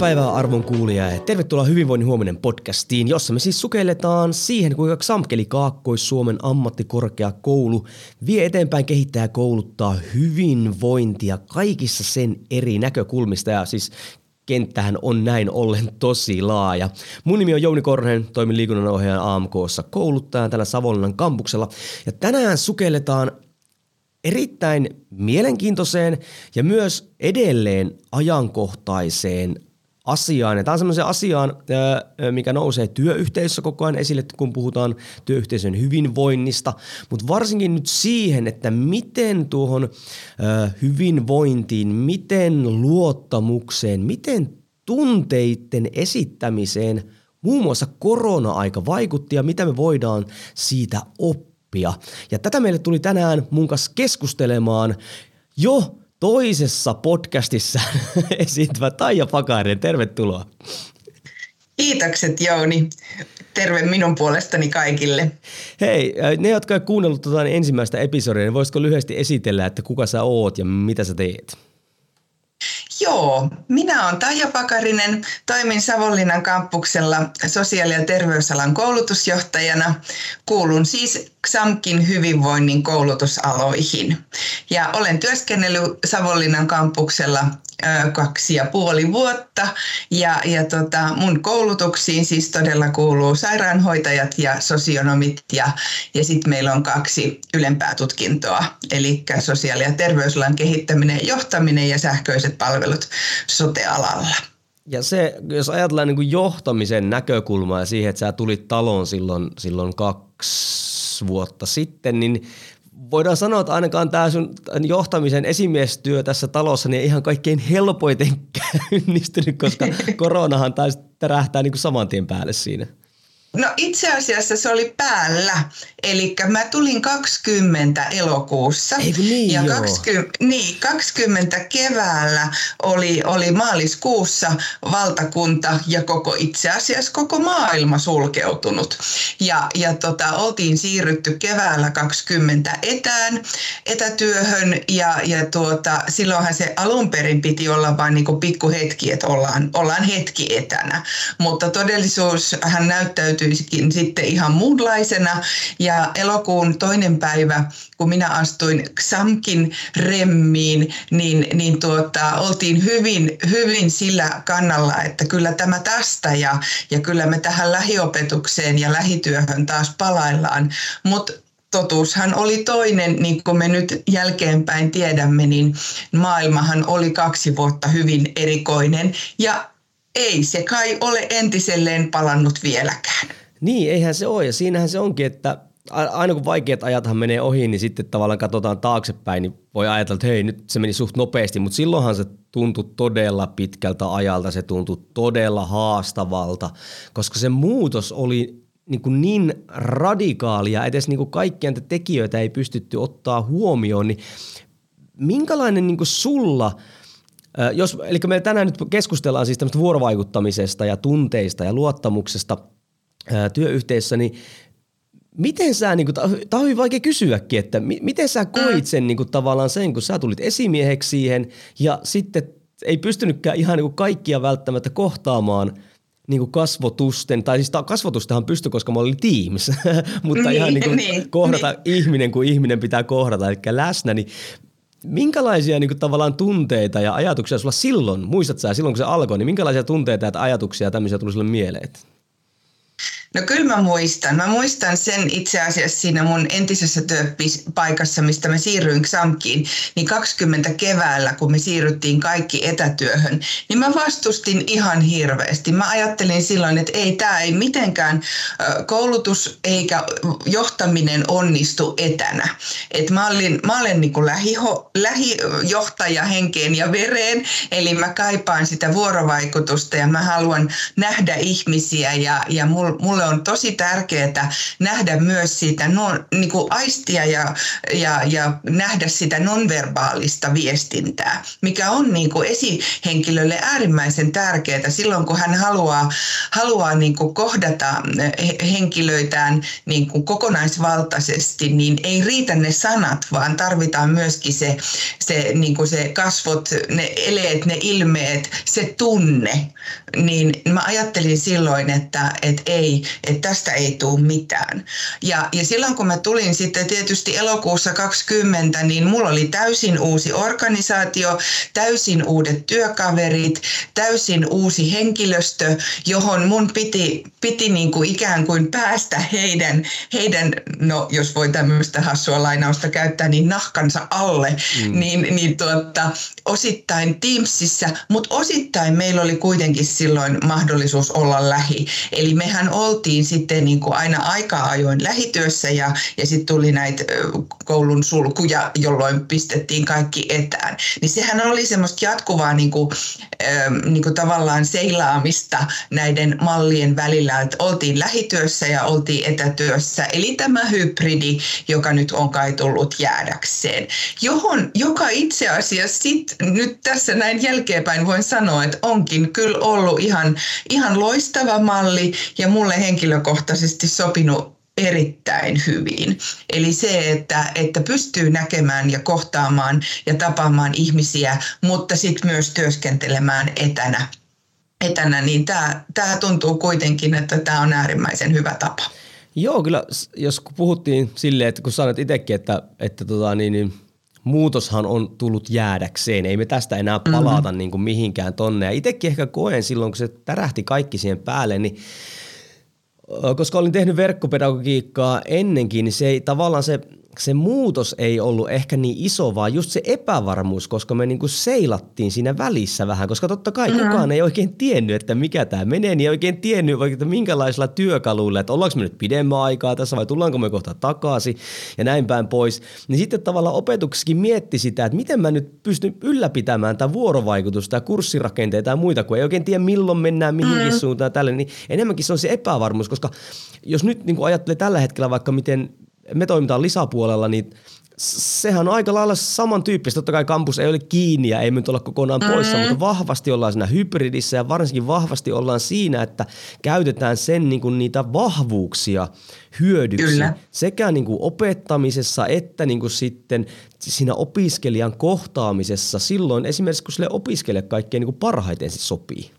Päivää arvon kuulija. Ja tervetuloa Hyvinvoinnin huominen podcastiin, jossa me siis sukelletaan siihen, kuinka Xamkeli Kaakkois-Suomen ammattikorkeakoulu vie eteenpäin, kehittää ja kouluttaa hyvinvointia kaikissa sen eri näkökulmista. Ja siis kenttähän on näin ollen tosi laaja. Mun nimi on Jouni Korhonen, toimin liikunnanohjaajan AMKssa kouluttajan täällä Savonlinnan kampuksella. Ja tänään sukelletaan erittäin mielenkiintoiseen ja myös edelleen ajankohtaiseen asiaan. Ja tämä on semmoisen asiaan, mikä nousee työyhteisössä koko ajan esille, kun puhutaan työyhteisön hyvinvoinnista, mutta varsinkin nyt siihen, että miten tuohon hyvinvointiin, miten luottamukseen, miten tunteiden esittämiseen muun muassa korona-aika vaikutti ja mitä me voidaan siitä oppia. Ja tätä meille tuli tänään mun kanssa keskustelemaan jo toisessa podcastissa esiintyvä Taija Pakainen. Tervetuloa. Kiitokset Jouni. Terve minun puolestani kaikille. Hei, ne jotka ovat kuunnellut tuota ensimmäistä episodia, niin voisitko lyhyesti esitellä, että kuka sä oot ja mitä sä teet? Joo, minä olen Taija Pakarinen, toimin Savonlinnan kampuksella sosiaali- ja terveysalan koulutusjohtajana. Kuulun siis XAMKin hyvinvoinnin koulutusaloihin. Ja olen työskennellyt Savonlinnan kampuksella kaksi ja puoli vuotta. Ja, ja tota, mun koulutuksiin siis todella kuuluu sairaanhoitajat ja sosionomit ja, ja sitten meillä on kaksi ylempää tutkintoa, eli sosiaali- ja terveysalan kehittäminen johtaminen ja sähköiset palvelut sote-alalla. Ja se, jos ajatellaan niin johtamisen näkökulmaa ja siihen, että sä tulit taloon silloin, silloin kaksi vuotta sitten, niin voidaan sanoa, että ainakaan tämä sun johtamisen esimiestyö tässä talossa niin ihan kaikkein helpoiten käynnistynyt, koska koronahan taisi tärähtää niin kuin saman tien päälle siinä. No itse asiassa se oli päällä. Eli mä tulin 20 elokuussa. Eikö niin ja 20, niin, 20 keväällä oli, oli maaliskuussa valtakunta ja koko itse asiassa koko maailma sulkeutunut. Ja, ja tota, oltiin siirrytty keväällä 20 etään, etätyöhön ja, ja tuota, silloinhan se alun perin piti olla vain niin pikku hetki, että ollaan, ollaan hetki etänä. Mutta todellisuushan näyttäytyy näyttäytyisikin sitten ihan muunlaisena. Ja elokuun toinen päivä, kun minä astuin XAMKin remmiin, niin, niin tuota, oltiin hyvin, hyvin sillä kannalla, että kyllä tämä tästä ja, ja kyllä me tähän lähiopetukseen ja lähityöhön taas palaillaan. Mutta totuushan oli toinen, niin kuin me nyt jälkeenpäin tiedämme, niin maailmahan oli kaksi vuotta hyvin erikoinen ja ei se kai ole entiselleen palannut vieläkään. Niin, eihän se ole. Ja siinähän se onkin, että aina kun vaikeat ajathan menee ohi, niin sitten tavallaan katsotaan taaksepäin, niin voi ajatella, että hei, nyt se meni suht nopeasti, mutta silloinhan se tuntui todella pitkältä ajalta, se tuntui todella haastavalta, koska se muutos oli niin, kuin niin radikaalia, edes niin kuin kaikkia tekijöitä ei pystytty ottaa huomioon, niin minkälainen niin kuin sulla – jos, eli me tänään nyt keskustellaan siis tämmöistä vuorovaikuttamisesta ja tunteista ja luottamuksesta työyhteisössä, niin miten sä, niin tämä on hyvin vaikea kysyäkin, että miten sä koit sen niin kuin, tavallaan sen, kun sä tulit esimieheksi siihen ja sitten ei pystynytkään ihan niin kuin kaikkia välttämättä kohtaamaan niin kuin kasvotusten, tai siis kasvotustahan pystyi, koska mä olin Teams, mutta niin, ihan niin kuin niin, kohdata niin. ihminen, kun ihminen pitää kohdata, eli läsnä, niin Minkälaisia niin kuin, tavallaan tunteita ja ajatuksia sulla silloin, muistat sä silloin kun se alkoi, niin minkälaisia tunteita ja ajatuksia ja tämmöisiä tuli sulle mieleen? No kyllä mä muistan. Mä muistan sen itse asiassa siinä mun entisessä työpaikassa, mistä mä siirryin Xamkiin, niin 20 keväällä, kun me siirryttiin kaikki etätyöhön, niin mä vastustin ihan hirveästi. Mä ajattelin silloin, että ei tämä ei mitenkään koulutus eikä johtaminen onnistu etänä. Et mä, olin, mä olen niin kuin lähiho, lähijohtaja henkeen ja vereen, eli mä kaipaan sitä vuorovaikutusta ja mä haluan nähdä ihmisiä ja, ja mulla mulle on tosi tärkeää nähdä myös siitä, non, niin kuin aistia ja, ja, ja nähdä sitä nonverbaalista viestintää, mikä on niin kuin esihenkilölle äärimmäisen tärkeää silloin, kun hän haluaa, haluaa niin kuin kohdata henkilöitään niin kuin kokonaisvaltaisesti, niin ei riitä ne sanat, vaan tarvitaan myöskin se, se, niin kuin se kasvot, ne eleet, ne ilmeet, se tunne. Niin mä ajattelin silloin, että, että ei, että tästä ei tule mitään. Ja, ja silloin kun mä tulin sitten tietysti elokuussa 20, niin mulla oli täysin uusi organisaatio, täysin uudet työkaverit, täysin uusi henkilöstö, johon mun piti, piti niin kuin ikään kuin päästä heidän, heidän, no jos voi tämmöistä hassua lainausta käyttää, niin nahkansa alle, mm. niin, niin tuota, osittain Teamsissa, mutta osittain meillä oli kuitenkin silloin mahdollisuus olla lähi. Eli mehän oltiin sitten niin kuin aina aika ajoin lähityössä ja, ja sitten tuli näitä koulun sulkuja, jolloin pistettiin kaikki etään. Niin sehän oli semmoista jatkuvaa niin kuin, niin kuin tavallaan seilaamista näiden mallien välillä, että oltiin lähityössä ja oltiin etätyössä. Eli tämä hybridi, joka nyt on kai tullut jäädäkseen, johon, joka itse asiassa sit nyt tässä näin jälkeenpäin voin sanoa, että onkin kyllä ollut ihan, ihan loistava malli ja mulle henkilökohtaisesti sopinut erittäin hyvin. Eli se, että, että pystyy näkemään ja kohtaamaan ja tapaamaan ihmisiä, mutta sitten myös työskentelemään etänä, etänä niin tämä, tuntuu kuitenkin, että tämä on äärimmäisen hyvä tapa. Joo, kyllä jos puhuttiin silleen, että kun sanoit itsekin, että, että tota, niin, niin muutoshan on tullut jäädäkseen. Ei me tästä enää mhm. palata mm-hmm. niin kuin mihinkään tonne. Ja itsekin ehkä koen silloin, kun se tärähti kaikki siihen päälle, niin koska olin tehnyt verkkopedagogiikkaa ennenkin, niin se ei, tavallaan se se muutos ei ollut ehkä niin iso, vaan just se epävarmuus, koska me niinku seilattiin siinä välissä vähän, koska totta kai mm-hmm. kukaan ei oikein tiennyt, että mikä tämä menee, niin ei oikein tiennyt, että minkälaisilla työkaluilla, että ollaanko me nyt pidemmän aikaa tässä vai tullaanko me kohta takaisin ja näin päin pois. Niin sitten tavallaan opetuksessakin mietti sitä, että miten mä nyt pystyn ylläpitämään tämä vuorovaikutusta ja kurssirakenteita ja muita, kun ei oikein tiedä milloin mennään mihinkin mm-hmm. suuntaan tälle, niin enemmänkin se on se epävarmuus, koska jos nyt niin ajattelee tällä hetkellä vaikka miten me toimitaan lisäpuolella, niin sehän on aika lailla samantyyppistä. Totta kai kampus ei ole kiinni ja ei nyt olla kokonaan poissa, mm-hmm. mutta vahvasti ollaan siinä hybridissä ja varsinkin vahvasti ollaan siinä, että käytetään sen niin kuin niitä vahvuuksia hyödyksi Kyllä. sekä niin kuin opettamisessa että niin kuin sitten siinä opiskelijan kohtaamisessa silloin esimerkiksi kun sille opiskelijalle kaikkein niin kuin parhaiten sopii.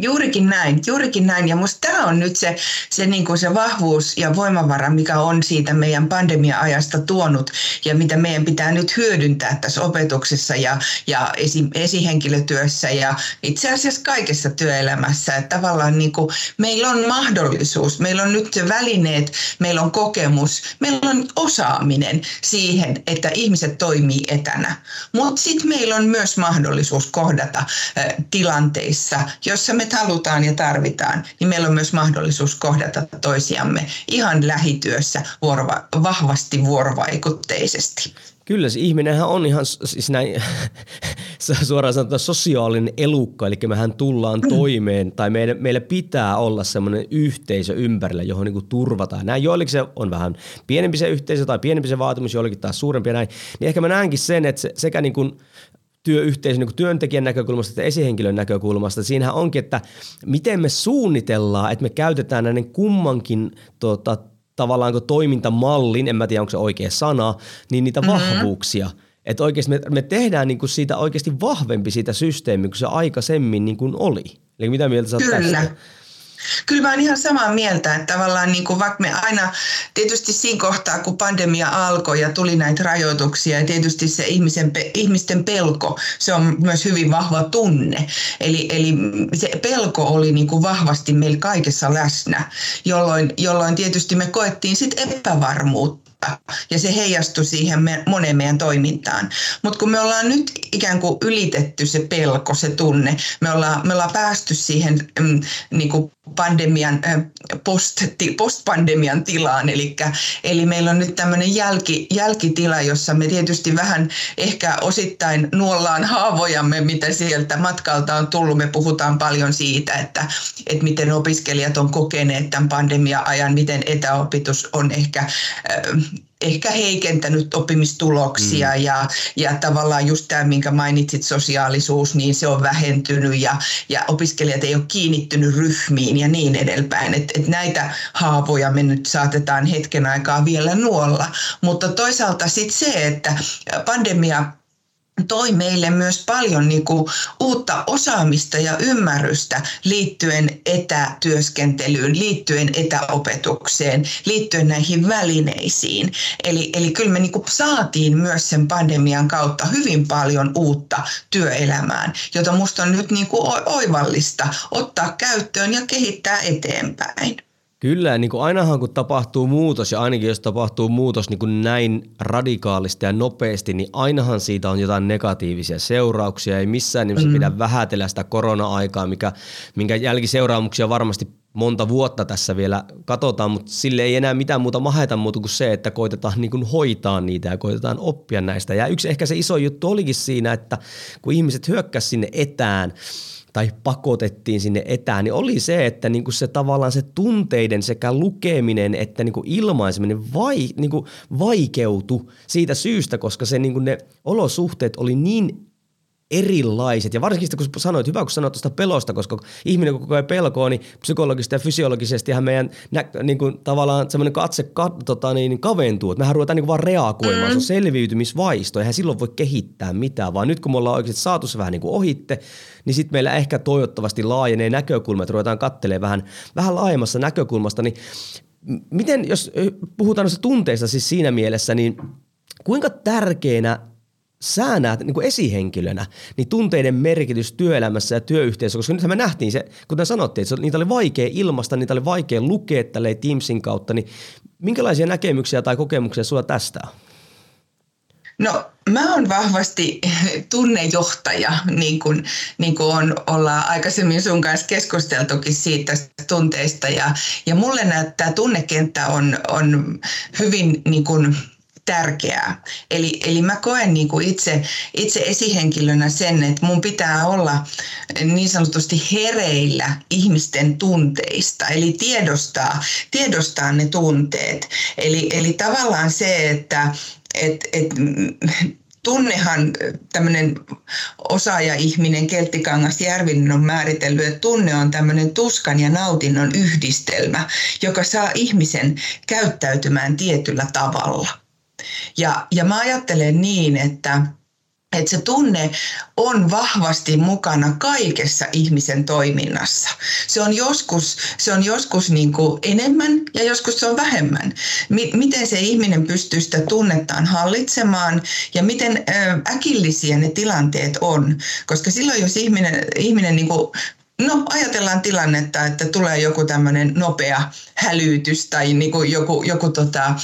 Juurikin näin, juurikin näin. Ja musta tämä on nyt se, se, niin kuin se vahvuus ja voimavara, mikä on siitä meidän pandemia-ajasta tuonut ja mitä meidän pitää nyt hyödyntää tässä opetuksessa ja, ja esi, esihenkilötyössä ja itse asiassa kaikessa työelämässä. Että tavallaan niin kuin meillä on mahdollisuus, meillä on nyt välineet, meillä on kokemus, meillä on osaaminen siihen, että ihmiset toimii etänä. Mutta sitten meillä on myös mahdollisuus kohdata äh, tilanteissa, jossa me halutaan ja tarvitaan, niin meillä on myös mahdollisuus kohdata toisiamme ihan lähityössä vuorova- vahvasti vuorovaikutteisesti. Kyllä se ihminenhän on ihan siis näin suoraan sanottuna sosiaalinen elukka, eli mehän tullaan mm. toimeen tai meille, meille pitää olla semmoinen yhteisö ympärillä, johon niin turvataan. Näin joillekin se on vähän pienempi se yhteisö tai pienempi se vaatimus, joillekin taas suurempi ja näin. Niin ehkä mä näenkin sen, että se, sekä niin kuin työyhteisön niin työntekijän näkökulmasta että esihenkilön näkökulmasta. Siinähän onkin, että miten me suunnitellaan, että me käytetään näiden kummankin tota, tavallaan toimintamallin, en mä tiedä onko se oikea sana, niin niitä mm-hmm. vahvuuksia. Että oikeasti me, me tehdään niin kuin siitä oikeasti vahvempi siitä systeemiä kuin se aikaisemmin niin kuin oli. Eli mitä mieltä sä Kyllä. Tästä? Kyllä mä oon ihan samaa mieltä, että tavallaan niin kuin vaikka me aina, tietysti siinä kohtaa kun pandemia alkoi ja tuli näitä rajoituksia ja tietysti se ihmisen, ihmisten pelko, se on myös hyvin vahva tunne. Eli, eli se pelko oli niin kuin vahvasti meillä kaikessa läsnä, jolloin, jolloin tietysti me koettiin sitten epävarmuutta ja se heijastui siihen me, moneen meidän toimintaan. Mutta kun me ollaan nyt ikään kuin ylitetty se pelko, se tunne, me ollaan, me ollaan päästy siihen mm, niin kuin pandemian, post, postpandemian tilaan, eli, eli meillä on nyt tämmöinen jälki, jälkitila, jossa me tietysti vähän ehkä osittain nuollaan haavojamme, mitä sieltä matkalta on tullut. Me puhutaan paljon siitä, että, että miten opiskelijat on kokeneet tämän pandemia-ajan, miten etäopetus on ehkä ehkä heikentänyt oppimistuloksia mm. ja, ja tavallaan just tämä, minkä mainitsit, sosiaalisuus, niin se on vähentynyt ja, ja opiskelijat ei ole kiinnittynyt ryhmiin ja niin edelpäin. Et, et näitä haavoja me nyt saatetaan hetken aikaa vielä nuolla, mutta toisaalta sitten se, että pandemia toi meille myös paljon niin kuin uutta osaamista ja ymmärrystä liittyen etätyöskentelyyn, liittyen etäopetukseen, liittyen näihin välineisiin. Eli, eli kyllä me niin kuin saatiin myös sen pandemian kautta hyvin paljon uutta työelämään, jota musta on nyt niin kuin oivallista ottaa käyttöön ja kehittää eteenpäin. Kyllä, niin kuin ainahan kun tapahtuu muutos ja ainakin jos tapahtuu muutos niin kuin näin radikaalista ja nopeasti, niin ainahan siitä on jotain negatiivisia seurauksia. Ei missään nimessä mm. pidä vähätellä sitä korona-aikaa, mikä, minkä jälkiseuraamuksia varmasti monta vuotta tässä vielä katsotaan, mutta sille ei enää mitään muuta maheta muuta kuin se, että koitetaan niin kuin hoitaa niitä ja koitetaan oppia näistä. Ja yksi ehkä se iso juttu olikin siinä, että kun ihmiset hyökkäsivät sinne etään, tai pakotettiin sinne etään, niin oli se, että niin kuin se tavallaan se tunteiden sekä lukeminen että niin kuin ilmaiseminen vai, niin kuin vaikeutui siitä syystä, koska se niin kuin ne olosuhteet oli niin erilaiset. Ja varsinkin sitä, kun sanoit, hyvä kun sanoit tuosta pelosta, koska ihminen kun kokee pelkoa, niin psykologisesti ja fysiologisesti meidän nä, niin kuin, tavallaan semmoinen katse kat, tota, niin, kaventuu. Että mehän ruvetaan niin kuin vaan reagoimaan. Mm. Se on selviytymisvaisto. Eihän silloin voi kehittää mitään, vaan nyt kun me ollaan oikeasti saatu se vähän niin kuin ohitte, niin sitten meillä ehkä toivottavasti laajenee näkökulma, että ruvetaan katselemaan vähän, vähän laajemmassa näkökulmasta. Niin miten, jos puhutaan noista tunteista siis siinä mielessä, niin kuinka tärkeänä sä näet niin kuin esihenkilönä niin tunteiden merkitys työelämässä ja työyhteisössä, koska nythän me nähtiin se, kuten sanottiin, että niitä oli vaikea ilmasta, niitä oli vaikea lukea tälle Teamsin kautta, niin minkälaisia näkemyksiä tai kokemuksia sulla tästä on? No mä oon vahvasti tunnejohtaja, niin kuin, niin kuin on, ollaan aikaisemmin sun kanssa keskusteltukin siitä tunteista. Ja, ja mulle näyttää tunnekenttä on, on hyvin niin kuin, tärkeää. Eli, eli mä koen niin kuin itse, itse esihenkilönä sen, että mun pitää olla niin sanotusti hereillä ihmisten tunteista, eli tiedostaa, tiedostaa ne tunteet. Eli, eli tavallaan se, että et, et, tunnehan tämmöinen osaaja-ihminen Kelttikangas Järvinen on määritellyt, että tunne on tämmöinen tuskan ja nautinnon yhdistelmä, joka saa ihmisen käyttäytymään tietyllä tavalla. Ja, ja mä ajattelen niin, että että se tunne on vahvasti mukana kaikessa ihmisen toiminnassa. Se on joskus, se on joskus niin kuin enemmän ja joskus se on vähemmän. miten se ihminen pystyy sitä tunnettaan hallitsemaan ja miten äkillisiä ne tilanteet on. Koska silloin, jos ihminen, ihminen niin kuin No ajatellaan tilannetta, että tulee joku tämmöinen nopea hälytys tai niin kuin joku, joku tota,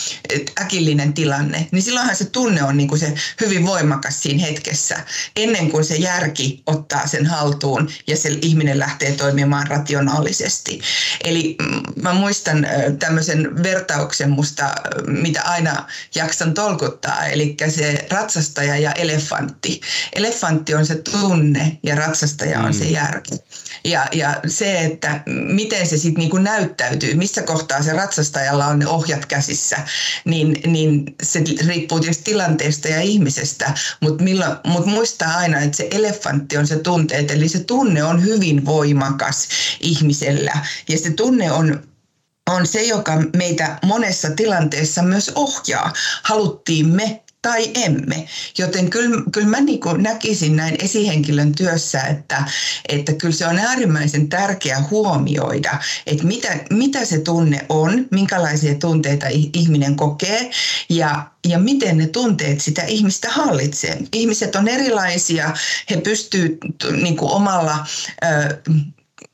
äkillinen tilanne, niin silloinhan se tunne on niin kuin se hyvin voimakas siinä hetkessä, ennen kuin se järki ottaa sen haltuun ja se ihminen lähtee toimimaan rationaalisesti. Eli mm, mä muistan tämmöisen vertauksen musta, mitä aina jaksan tolkuttaa, eli se ratsastaja ja elefantti. Elefantti on se tunne ja ratsastaja on se mm. järki. Ja, ja se, että miten se sitten niinku näyttäytyy, missä kohtaa se ratsastajalla on ne ohjat käsissä, niin, niin se riippuu tietysti tilanteesta ja ihmisestä, mutta mut muistaa aina, että se elefantti on se tunteet, eli se tunne on hyvin voimakas ihmisellä ja se tunne on on se, joka meitä monessa tilanteessa myös ohjaa. Haluttiin me tai emme. Joten kyllä, kyllä mä niin näkisin näin esihenkilön työssä, että, että kyllä se on äärimmäisen tärkeää huomioida, että mitä, mitä se tunne on, minkälaisia tunteita ihminen kokee ja, ja miten ne tunteet sitä ihmistä hallitsee. Ihmiset on erilaisia, he pystyvät niin omalla... Ö,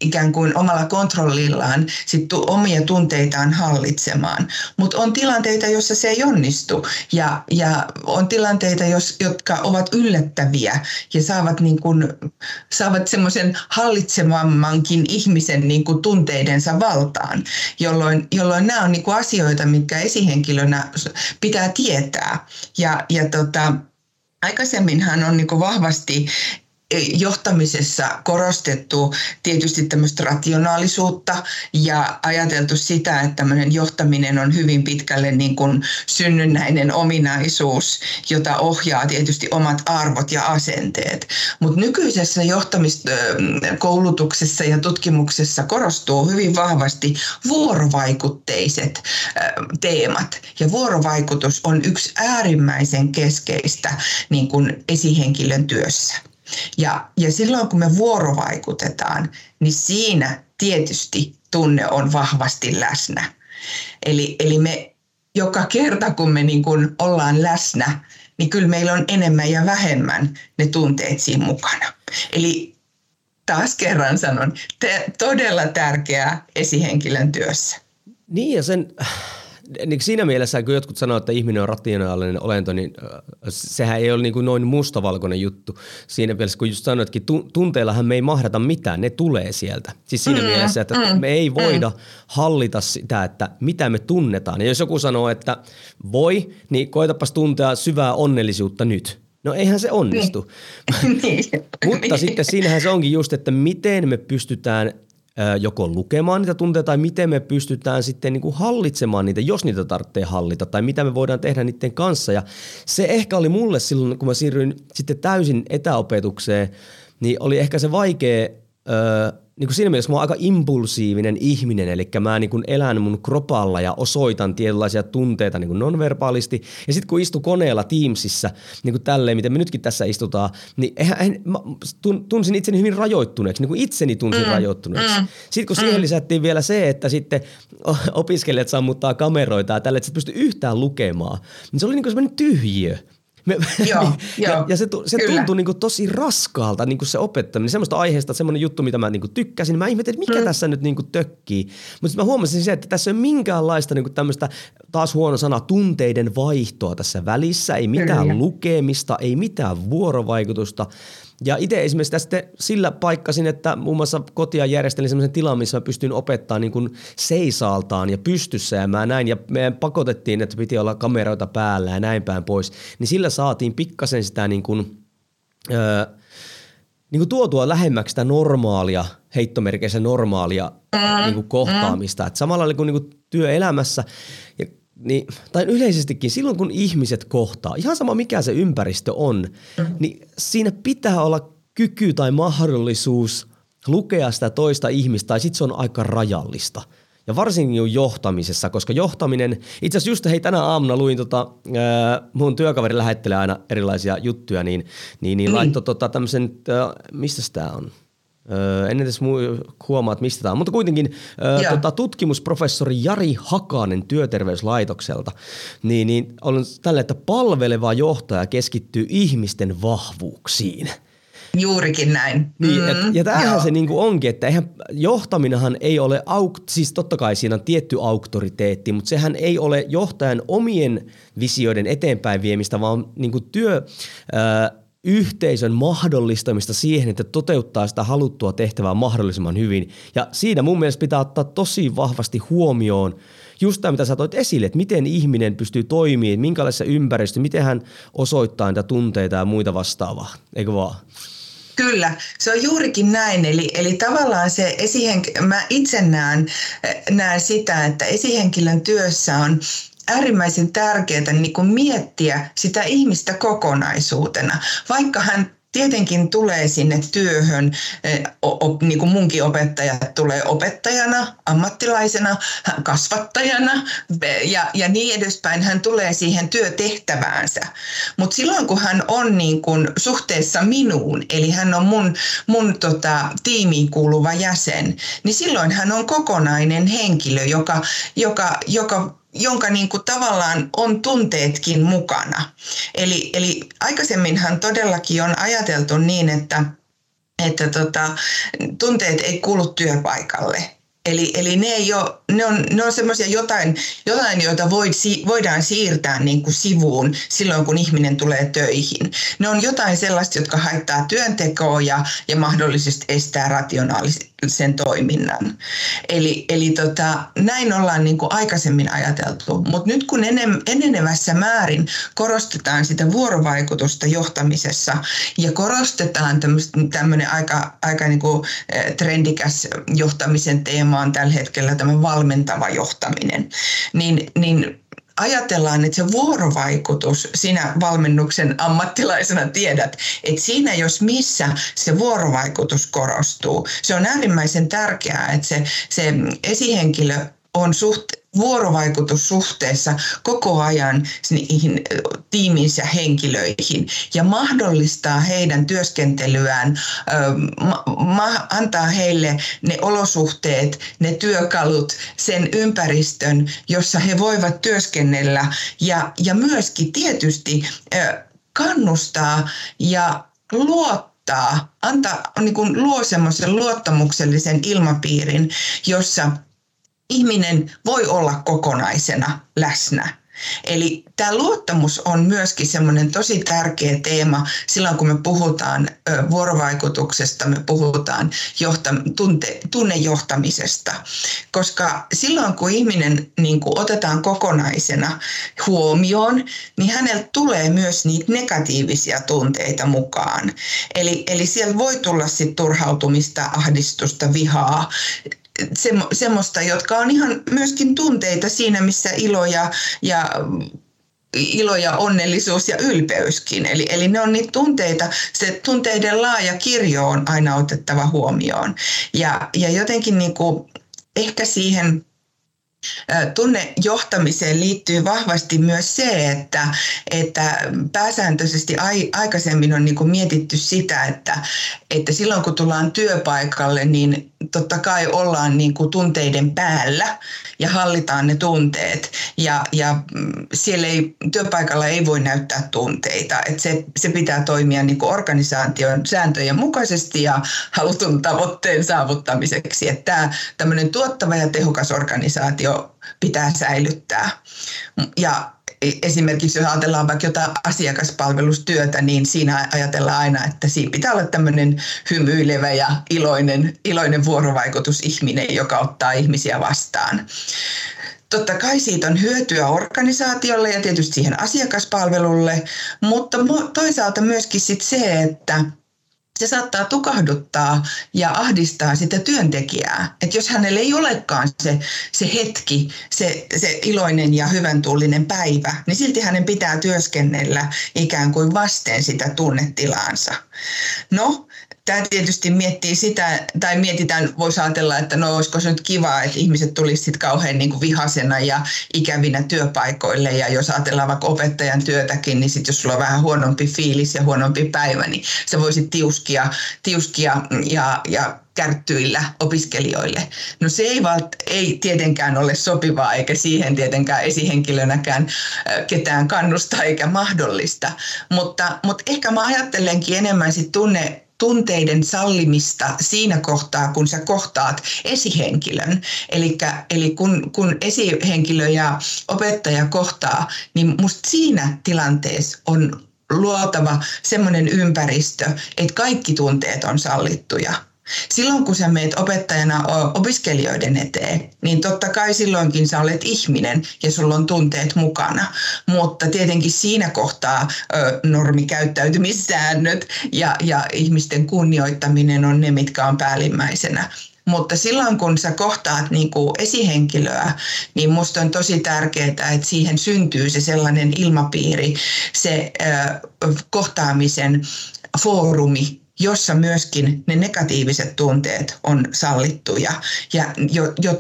ikään kuin omalla kontrollillaan sit omia tunteitaan hallitsemaan. Mutta on tilanteita, joissa se ei onnistu ja, ja on tilanteita, jos, jotka ovat yllättäviä ja saavat, niin kun, saavat semmoisen hallitsemammankin ihmisen niin kun tunteidensa valtaan, jolloin, jolloin nämä on niin asioita, mitkä esihenkilönä pitää tietää. Ja, ja tota, Aikaisemminhan on niin vahvasti johtamisessa korostettu tietysti tämmöistä rationaalisuutta ja ajateltu sitä, että tämmöinen johtaminen on hyvin pitkälle niin kuin synnynnäinen ominaisuus, jota ohjaa tietysti omat arvot ja asenteet. Mutta nykyisessä johtamiskoulutuksessa ja tutkimuksessa korostuu hyvin vahvasti vuorovaikutteiset teemat. Ja vuorovaikutus on yksi äärimmäisen keskeistä niin kuin esihenkilön työssä. Ja, ja silloin kun me vuorovaikutetaan, niin siinä tietysti tunne on vahvasti läsnä. Eli, eli me joka kerta kun me niin kun ollaan läsnä, niin kyllä meillä on enemmän ja vähemmän ne tunteet siinä mukana. Eli taas kerran sanon, te, todella tärkeää esihenkilön työssä. Niin ja sen, niin siinä mielessä, kun jotkut sanoo, että ihminen on rationaalinen olento, niin sehän ei ole niin kuin noin mustavalkoinen juttu. Siinä mielessä, kun just sanoitkin, tunteillahan me ei mahdata mitään, ne tulee sieltä. Siis siinä mm, mielessä, että mm, me ei voida mm. hallita sitä, että mitä me tunnetaan. Ja jos joku sanoo, että voi, niin koetapas tuntea syvää onnellisuutta nyt. No eihän se onnistu. niin. Mutta niin. sitten siinähän se onkin just, että miten me pystytään joko lukemaan niitä tunteita tai miten me pystytään sitten niin kuin hallitsemaan niitä, jos niitä tarvitsee hallita tai mitä me voidaan tehdä niiden kanssa. Ja se ehkä oli mulle silloin, kun mä siirryin sitten täysin etäopetukseen, niin oli ehkä se vaikea niin kuin siinä mielessä mä oon aika impulsiivinen ihminen, eli mä niin kuin elän mun kropalla ja osoitan tietynlaisia tunteita niin kuin nonverbaalisti. Ja sitten kun istu koneella Teamsissa, niin kuin tälleen, miten me nytkin tässä istutaan, niin eihän, eihän, mä tunsin itseni hyvin rajoittuneeksi, niin kuin itseni tunsin mm, rajoittuneeksi. Mm, sitten kun mm. siihen lisättiin vielä se, että sitten opiskelijat sammuttaa kameroita ja tälle, että sä pysty yhtään lukemaan, niin se oli niin kuin semmoinen tyhjiö. Me, joo, ja, joo, ja se, se tuntui niin kuin tosi raskaalta niin kuin se opettaminen. Semmoista aiheesta, semmoinen juttu, mitä mä niin kuin tykkäsin. Mä ihmettelin, että mikä mm. tässä nyt niin kuin tökkii. Mutta sitten mä huomasin se, että tässä ei ole minkäänlaista niin kuin tämmöistä, taas huono sana, tunteiden vaihtoa tässä välissä. Ei mitään Kyllä. lukemista, ei mitään vuorovaikutusta. Ja itse esimerkiksi tästä sillä paikkasin, että muun muassa kotia järjestelin sellaisen tilan, missä mä pystyin opettaa niin kuin seisaaltaan ja pystyssä ja mä näin. Ja me pakotettiin, että piti olla kameroita päällä ja näin päin pois. Niin sillä saatiin pikkasen sitä niin kuin, öö, niin kuin tuotua lähemmäksi sitä normaalia, heittomerkeissä normaalia mm, niin kuin kohtaamista. Mm. Et samalla kuin, niin kuin työelämässä ja niin, tai yleisestikin silloin kun ihmiset kohtaa, ihan sama mikä se ympäristö on, mm-hmm. niin siinä pitää olla kyky tai mahdollisuus lukea sitä toista ihmistä, tai sitten se on aika rajallista. Ja varsinkin johtamisessa, koska johtaminen, itse asiassa just hei tänä aamuna luin tota, äh, mun työkaveri lähettelee aina erilaisia juttuja, niin, niin, niin mm. laittoi tota tämmöisen, mistä tämä on? Öö, en edes huomaa, että mistä tämä on, mutta kuitenkin öö, tota, tutkimusprofessori Jari Hakanen työterveyslaitokselta, niin, niin on tällä, että palveleva johtaja keskittyy ihmisten vahvuuksiin. Juurikin näin. Niin, mm, et, ja tämähän joo. se niinku onkin, että eihän, johtaminenhan ei ole, auk, siis totta kai siinä on tietty auktoriteetti, mutta sehän ei ole johtajan omien visioiden eteenpäin viemistä, vaan niinku työ... Öö, yhteisön mahdollistamista siihen, että toteuttaa sitä haluttua tehtävää mahdollisimman hyvin. Ja siinä mun mielestä pitää ottaa tosi vahvasti huomioon just tämä, mitä sä toit esille, että miten ihminen pystyy toimimaan, minkälaisessa ympäristössä, miten hän osoittaa niitä tunteita ja muita vastaavaa, eikö vaan? Kyllä, se on juurikin näin. Eli, eli tavallaan se esihenk- mä itse näen, näen sitä, että esihenkilön työssä on äärimmäisen tärkeää niin kuin miettiä sitä ihmistä kokonaisuutena. Vaikka hän tietenkin tulee sinne työhön, niin kuin munkin opettajat tulee opettajana, ammattilaisena, kasvattajana ja, ja niin edespäin. Hän tulee siihen työtehtäväänsä. Mutta silloin kun hän on niin kuin suhteessa minuun, eli hän on mun, mun tota, tiimiin kuuluva jäsen, niin silloin hän on kokonainen henkilö, joka, joka, joka jonka niin kuin tavallaan on tunteetkin mukana. Eli, eli aikaisemminhan todellakin on ajateltu niin, että, että tota, tunteet ei kuulu työpaikalle. Eli, eli ne, ei ole, ne on, ne on semmoisia jotain, jotain, joita void, voidaan siirtää niin kuin sivuun silloin, kun ihminen tulee töihin. Ne on jotain sellaista, jotka haittaa työntekoa ja, ja mahdollisesti estää rationaalisen toiminnan. Eli, eli tota, näin ollaan niin kuin aikaisemmin ajateltu. Mutta nyt kun enenevässä määrin korostetaan sitä vuorovaikutusta johtamisessa ja korostetaan tämmöinen aika, aika niin kuin eh, trendikäs johtamisen teema on tällä hetkellä tämä valmentava johtaminen, niin, niin ajatellaan, että se vuorovaikutus, sinä valmennuksen ammattilaisena tiedät, että siinä jos missä se vuorovaikutus korostuu. Se on äärimmäisen tärkeää, että se, se esihenkilö on suht, vuorovaikutussuhteessa koko ajan niihin tiiminsä henkilöihin. Ja mahdollistaa heidän työskentelyään, antaa heille ne olosuhteet, ne työkalut, sen ympäristön, jossa he voivat työskennellä. Ja, ja myöskin tietysti kannustaa ja luottaa, antaa, niin kuin luo semmoisen luottamuksellisen ilmapiirin, jossa ihminen voi olla kokonaisena läsnä. Eli tämä luottamus on myöskin semmoinen tosi tärkeä teema silloin, kun me puhutaan vuorovaikutuksesta, me puhutaan johta, tunte, tunnejohtamisesta. Koska silloin, kun ihminen niin kuin otetaan kokonaisena huomioon, niin hänellä tulee myös niitä negatiivisia tunteita mukaan. Eli, eli siellä voi tulla sitten turhautumista, ahdistusta, vihaa, semmoista, jotka on ihan myöskin tunteita siinä, missä ilo ja, ja ilo ja onnellisuus ja ylpeyskin. Eli, eli ne on niitä tunteita, se tunteiden laaja kirjo on aina otettava huomioon. Ja, ja jotenkin niin kuin ehkä siihen Tunnejohtamiseen liittyy vahvasti myös se, että, että pääsääntöisesti ai, aikaisemmin on niin mietitty sitä, että, että silloin kun tullaan työpaikalle, niin totta kai ollaan niin kuin tunteiden päällä ja hallitaan ne tunteet. Ja, ja mm, siellä ei, työpaikalla ei voi näyttää tunteita. Et se, se pitää toimia niin kuin organisaation sääntöjen mukaisesti ja halutun tavoitteen saavuttamiseksi. Että tämä tuottava ja tehokas organisaatio pitää säilyttää. Ja esimerkiksi jos ajatellaan vaikka jotain asiakaspalvelustyötä, niin siinä ajatellaan aina, että siinä pitää olla tämmöinen hymyilevä ja iloinen, iloinen vuorovaikutusihminen, joka ottaa ihmisiä vastaan. Totta kai siitä on hyötyä organisaatiolle ja tietysti siihen asiakaspalvelulle, mutta toisaalta myöskin sit se, että se saattaa tukahduttaa ja ahdistaa sitä työntekijää. Että jos hänellä ei olekaan se, se hetki, se, se iloinen ja hyvän tullinen päivä, niin silti hänen pitää työskennellä ikään kuin vasten sitä tunnetilaansa. No, tämä tietysti miettii sitä, tai mietitään, voisi ajatella, että no olisiko se nyt kiva, että ihmiset sitten kauhean niin kuin vihasena ja ikävinä työpaikoille. Ja jos ajatellaan vaikka opettajan työtäkin, niin sitten jos sulla on vähän huonompi fiilis ja huonompi päivä, niin se voisi tiuskia, tiuskia ja, ja kärttyillä opiskelijoille. No se ei, valt, ei tietenkään ole sopivaa eikä siihen tietenkään esihenkilönäkään ketään kannusta eikä mahdollista, mutta, mutta ehkä mä ajattelenkin enemmän sit tunne tunteiden sallimista siinä kohtaa, kun sä kohtaat esihenkilön. Elikkä, eli kun, kun esihenkilö ja opettaja kohtaa, niin musta siinä tilanteessa on luotava semmoinen ympäristö, että kaikki tunteet on sallittuja Silloin kun sä meet opettajana opiskelijoiden eteen, niin totta kai silloinkin sä olet ihminen ja sulla on tunteet mukana. Mutta tietenkin siinä kohtaa normikäyttäytymissäännöt ja, ja ihmisten kunnioittaminen on ne, mitkä on päällimmäisenä. mutta silloin kun sä kohtaat niin kuin esihenkilöä, niin musta on tosi tärkeää, että siihen syntyy se sellainen ilmapiiri, se äh, kohtaamisen foorumi, jossa myöskin ne negatiiviset tunteet on sallittuja ja, jo, jo,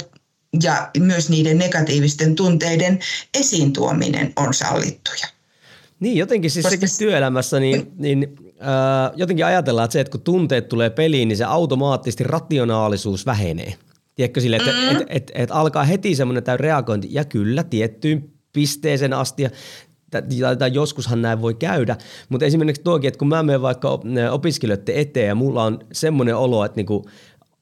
ja myös niiden negatiivisten tunteiden esiin tuominen on sallittuja. Niin, jotenkin siis Koska... sekin työelämässä, niin, niin äh, jotenkin ajatellaan, että se, että kun tunteet tulee peliin, niin se automaattisesti rationaalisuus vähenee. Tiedätkö sille, että mm-hmm. et, et, et, alkaa heti semmoinen täy reagointi, ja kyllä tiettyyn pisteeseen asti, ja tai, tai joskushan näin voi käydä, mutta esimerkiksi tuokin, että kun mä menen vaikka opiskelijoiden eteen ja mulla on semmoinen olo, että niinku,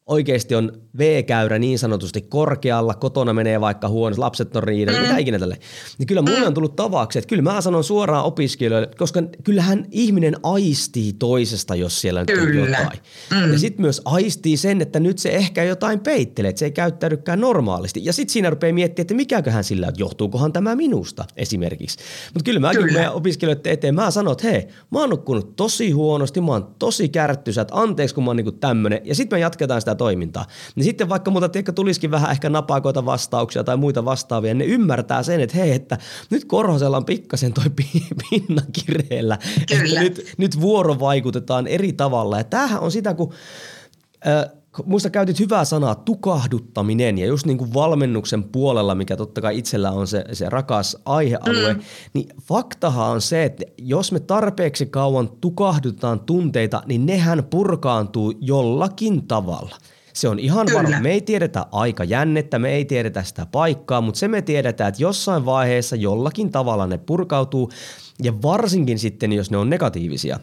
oikeasti on V-käyrä niin sanotusti korkealla, kotona menee vaikka huono, lapset on riidellä, mm. mitä ikinä tälle. Niin kyllä mulle on tullut tavaksi, että kyllä mä sanon suoraan opiskelijoille, koska kyllähän ihminen aistii toisesta, jos siellä nyt on jotain. Mm. Ja sitten myös aistii sen, että nyt se ehkä jotain peittelee, että se ei käyttäydykään normaalisti. Ja sitten siinä rupeaa miettimään, että mikäköhän sillä on, johtuukohan tämä minusta esimerkiksi. Mutta kyllä mäkin kyllä. meidän opiskelijoiden eteen, mä sanon, että hei, mä oon nukkunut tosi huonosti, mä oon tosi kärttysä, että anteeksi kun mä oon niinku tämmönen. Ja sitten me jatketaan sitä toimintaa. Niin sitten vaikka muuta tiedätkö, tulisikin vähän ehkä napakoita vastauksia tai muita vastaavia, ne ymmärtää sen, että hei, että nyt Korhosella on pikkasen toi pinna kireellä. Kyllä. Nyt, nyt vuorovaikutetaan eri tavalla. Ja tämähän on sitä, kun... Äh, Muista käytit hyvää sanaa tukahduttaminen ja just niin kuin valmennuksen puolella, mikä totta kai itsellä on se, se rakas aihealue, mm. niin faktahan on se, että jos me tarpeeksi kauan tukahdutaan tunteita, niin nehän purkaantuu jollakin tavalla – se on ihan Kyllä. varma. Me ei tiedetä aika jännettä, me ei tiedetä sitä paikkaa, mutta se me tiedetään, että jossain vaiheessa jollakin tavalla ne purkautuu ja varsinkin sitten, jos ne on negatiivisia.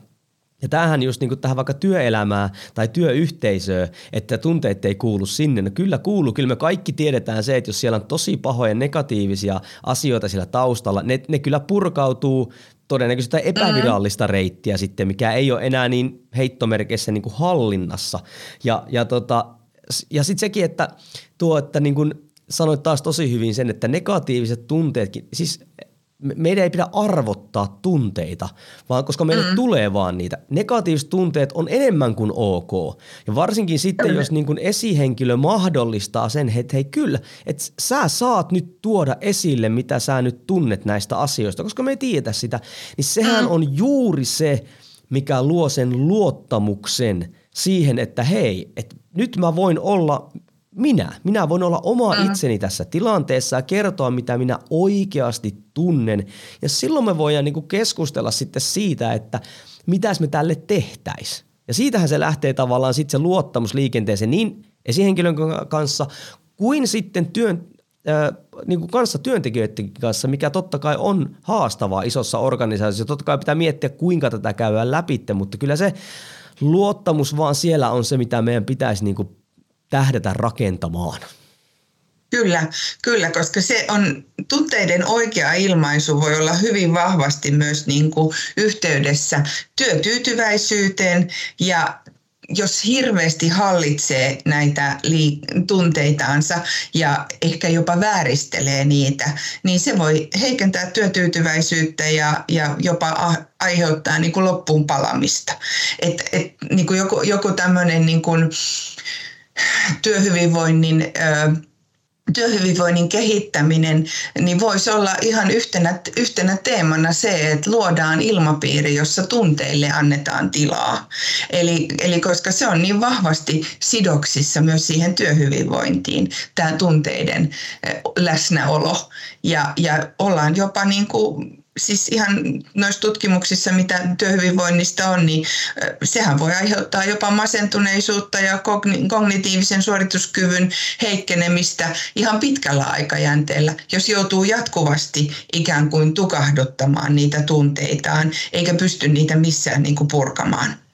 Ja tämähän just niin kuin tähän vaikka työelämää tai työyhteisöä, että tunteet ei kuulu sinne. No kyllä kuuluu, kyllä me kaikki tiedetään se, että jos siellä on tosi pahoja negatiivisia asioita siellä taustalla, ne, ne kyllä purkautuu todennäköisesti epävirallista mm. reittiä sitten, mikä ei ole enää niin heittomerkeissä niin kuin hallinnassa. Ja, ja tota, ja sitten sekin, että tuo, että niin kuin sanoit taas tosi hyvin sen, että negatiiviset tunteetkin, siis meidän ei pidä arvottaa tunteita, vaan koska meille mm. tulee vaan niitä. Negatiiviset tunteet on enemmän kuin ok. Ja varsinkin sitten, jos niin kuin esihenkilö mahdollistaa sen, että hei kyllä, että sä saat nyt tuoda esille, mitä sä nyt tunnet näistä asioista, koska me ei tiedetä sitä, niin sehän mm. on juuri se, mikä luo sen luottamuksen siihen, että hei, että nyt mä voin olla minä. Minä voin olla oma mm. itseni tässä tilanteessa ja kertoa, mitä minä oikeasti tunnen. Ja silloin me voidaan niin keskustella sitten siitä, että mitäs me tälle tehtäisiin. Ja siitähän se lähtee tavallaan sitten se luottamus liikenteeseen niin esihenkilön kanssa kuin sitten työn, äh, niin kuin kanssa työntekijöiden kanssa, mikä totta kai on haastavaa isossa organisaatiossa. Totta kai pitää miettiä, kuinka tätä käydään läpi, mutta kyllä se luottamus vaan siellä on se, mitä meidän pitäisi niin kuin tähdätä rakentamaan. Kyllä, kyllä, koska se on tunteiden oikea ilmaisu voi olla hyvin vahvasti myös niin kuin yhteydessä työtyytyväisyyteen ja jos hirveästi hallitsee näitä tunteitaansa ja ehkä jopa vääristelee niitä, niin se voi heikentää työtyytyväisyyttä ja, ja jopa aiheuttaa niin kuin loppuun palamista. Et, et, niin kuin joku, joku tämmöinen niin työhyvinvoinnin työhyvinvoinnin kehittäminen, niin voisi olla ihan yhtenä, yhtenä teemana se, että luodaan ilmapiiri, jossa tunteille annetaan tilaa. Eli, eli koska se on niin vahvasti sidoksissa myös siihen työhyvinvointiin, tämä tunteiden läsnäolo. Ja, ja ollaan jopa niin kuin siis ihan noissa tutkimuksissa, mitä työhyvinvoinnista on, niin sehän voi aiheuttaa jopa masentuneisuutta ja kognitiivisen suorituskyvyn heikkenemistä ihan pitkällä aikajänteellä, jos joutuu jatkuvasti ikään kuin tukahduttamaan niitä tunteitaan, eikä pysty niitä missään niin kuin purkamaan.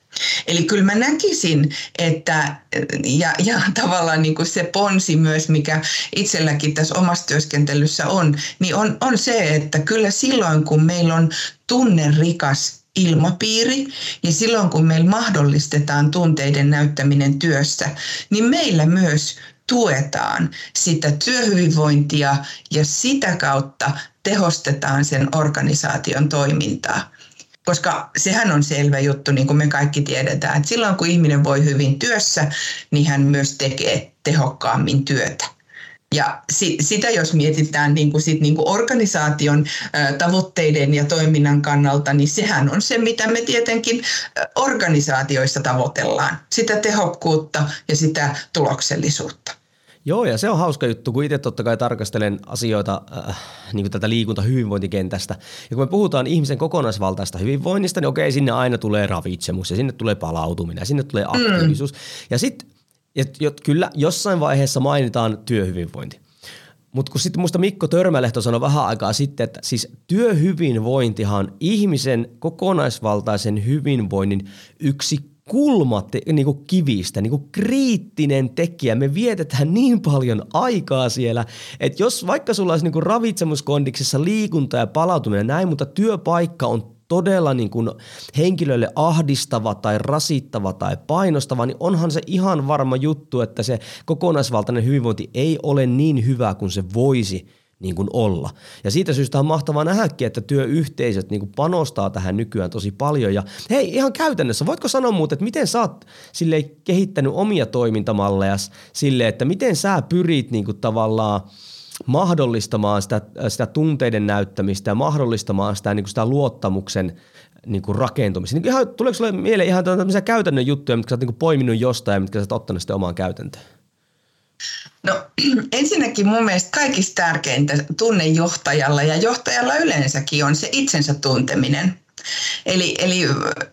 Eli kyllä mä näkisin, että ja, ja tavallaan niin kuin se ponsi myös, mikä itselläkin tässä omassa työskentelyssä on, niin on, on se, että kyllä silloin kun meillä on tunnerikas ilmapiiri ja silloin kun meillä mahdollistetaan tunteiden näyttäminen työssä, niin meillä myös tuetaan sitä työhyvinvointia ja sitä kautta tehostetaan sen organisaation toimintaa. Koska sehän on selvä juttu, niin kuin me kaikki tiedetään, että silloin kun ihminen voi hyvin työssä, niin hän myös tekee tehokkaammin työtä. Ja si, sitä jos mietitään niin kuin sit niin kuin organisaation tavoitteiden ja toiminnan kannalta, niin sehän on se, mitä me tietenkin organisaatioissa tavoitellaan. Sitä tehokkuutta ja sitä tuloksellisuutta. Joo, ja se on hauska juttu, kun itse totta kai tarkastelen asioita äh, niin kuin tätä liikunta-hyvinvointikentästä. Ja kun me puhutaan ihmisen kokonaisvaltaista hyvinvoinnista, niin okei, sinne aina tulee ravitsemus ja sinne tulee palautuminen ja sinne tulee aktiivisuus. Mm. Ja sitten kyllä jossain vaiheessa mainitaan työhyvinvointi. Mutta kun sitten muista Mikko Törmälehto sanoi vähän aikaa sitten, että siis työhyvinvointihan ihmisen kokonaisvaltaisen hyvinvoinnin yksi kulma niin kuin kivistä, niin kuin kriittinen tekijä. Me vietetään niin paljon aikaa siellä, että jos vaikka sulla olisi niin kuin ravitsemuskondiksessa liikunta ja palautuminen näin, mutta työpaikka on todella niin kuin henkilölle ahdistava tai rasittava tai painostava, niin onhan se ihan varma juttu, että se kokonaisvaltainen hyvinvointi ei ole niin hyvä kuin se voisi niin kuin olla. Ja siitä syystä on mahtavaa nähdäkin, että työyhteisöt niin kuin panostaa tähän nykyään tosi paljon. Ja hei, ihan käytännössä, voitko sanoa muuten, että miten sä oot sille kehittänyt omia toimintamalleja sille, että miten sä pyrit niin kuin tavallaan – mahdollistamaan sitä, sitä tunteiden näyttämistä ja mahdollistamaan sitä, niin kuin sitä luottamuksen niin kuin rakentumista. Niin ihan, tuleeko sinulle mieleen ihan tämmöisiä käytännön juttuja, mitkä olet niin kuin poiminut jostain ja mitkä olet ottanut sitten omaan käytäntöön? No ensinnäkin mun mielestä kaikista tärkeintä tunnejohtajalla ja johtajalla yleensäkin on se itsensä tunteminen – Eli, eli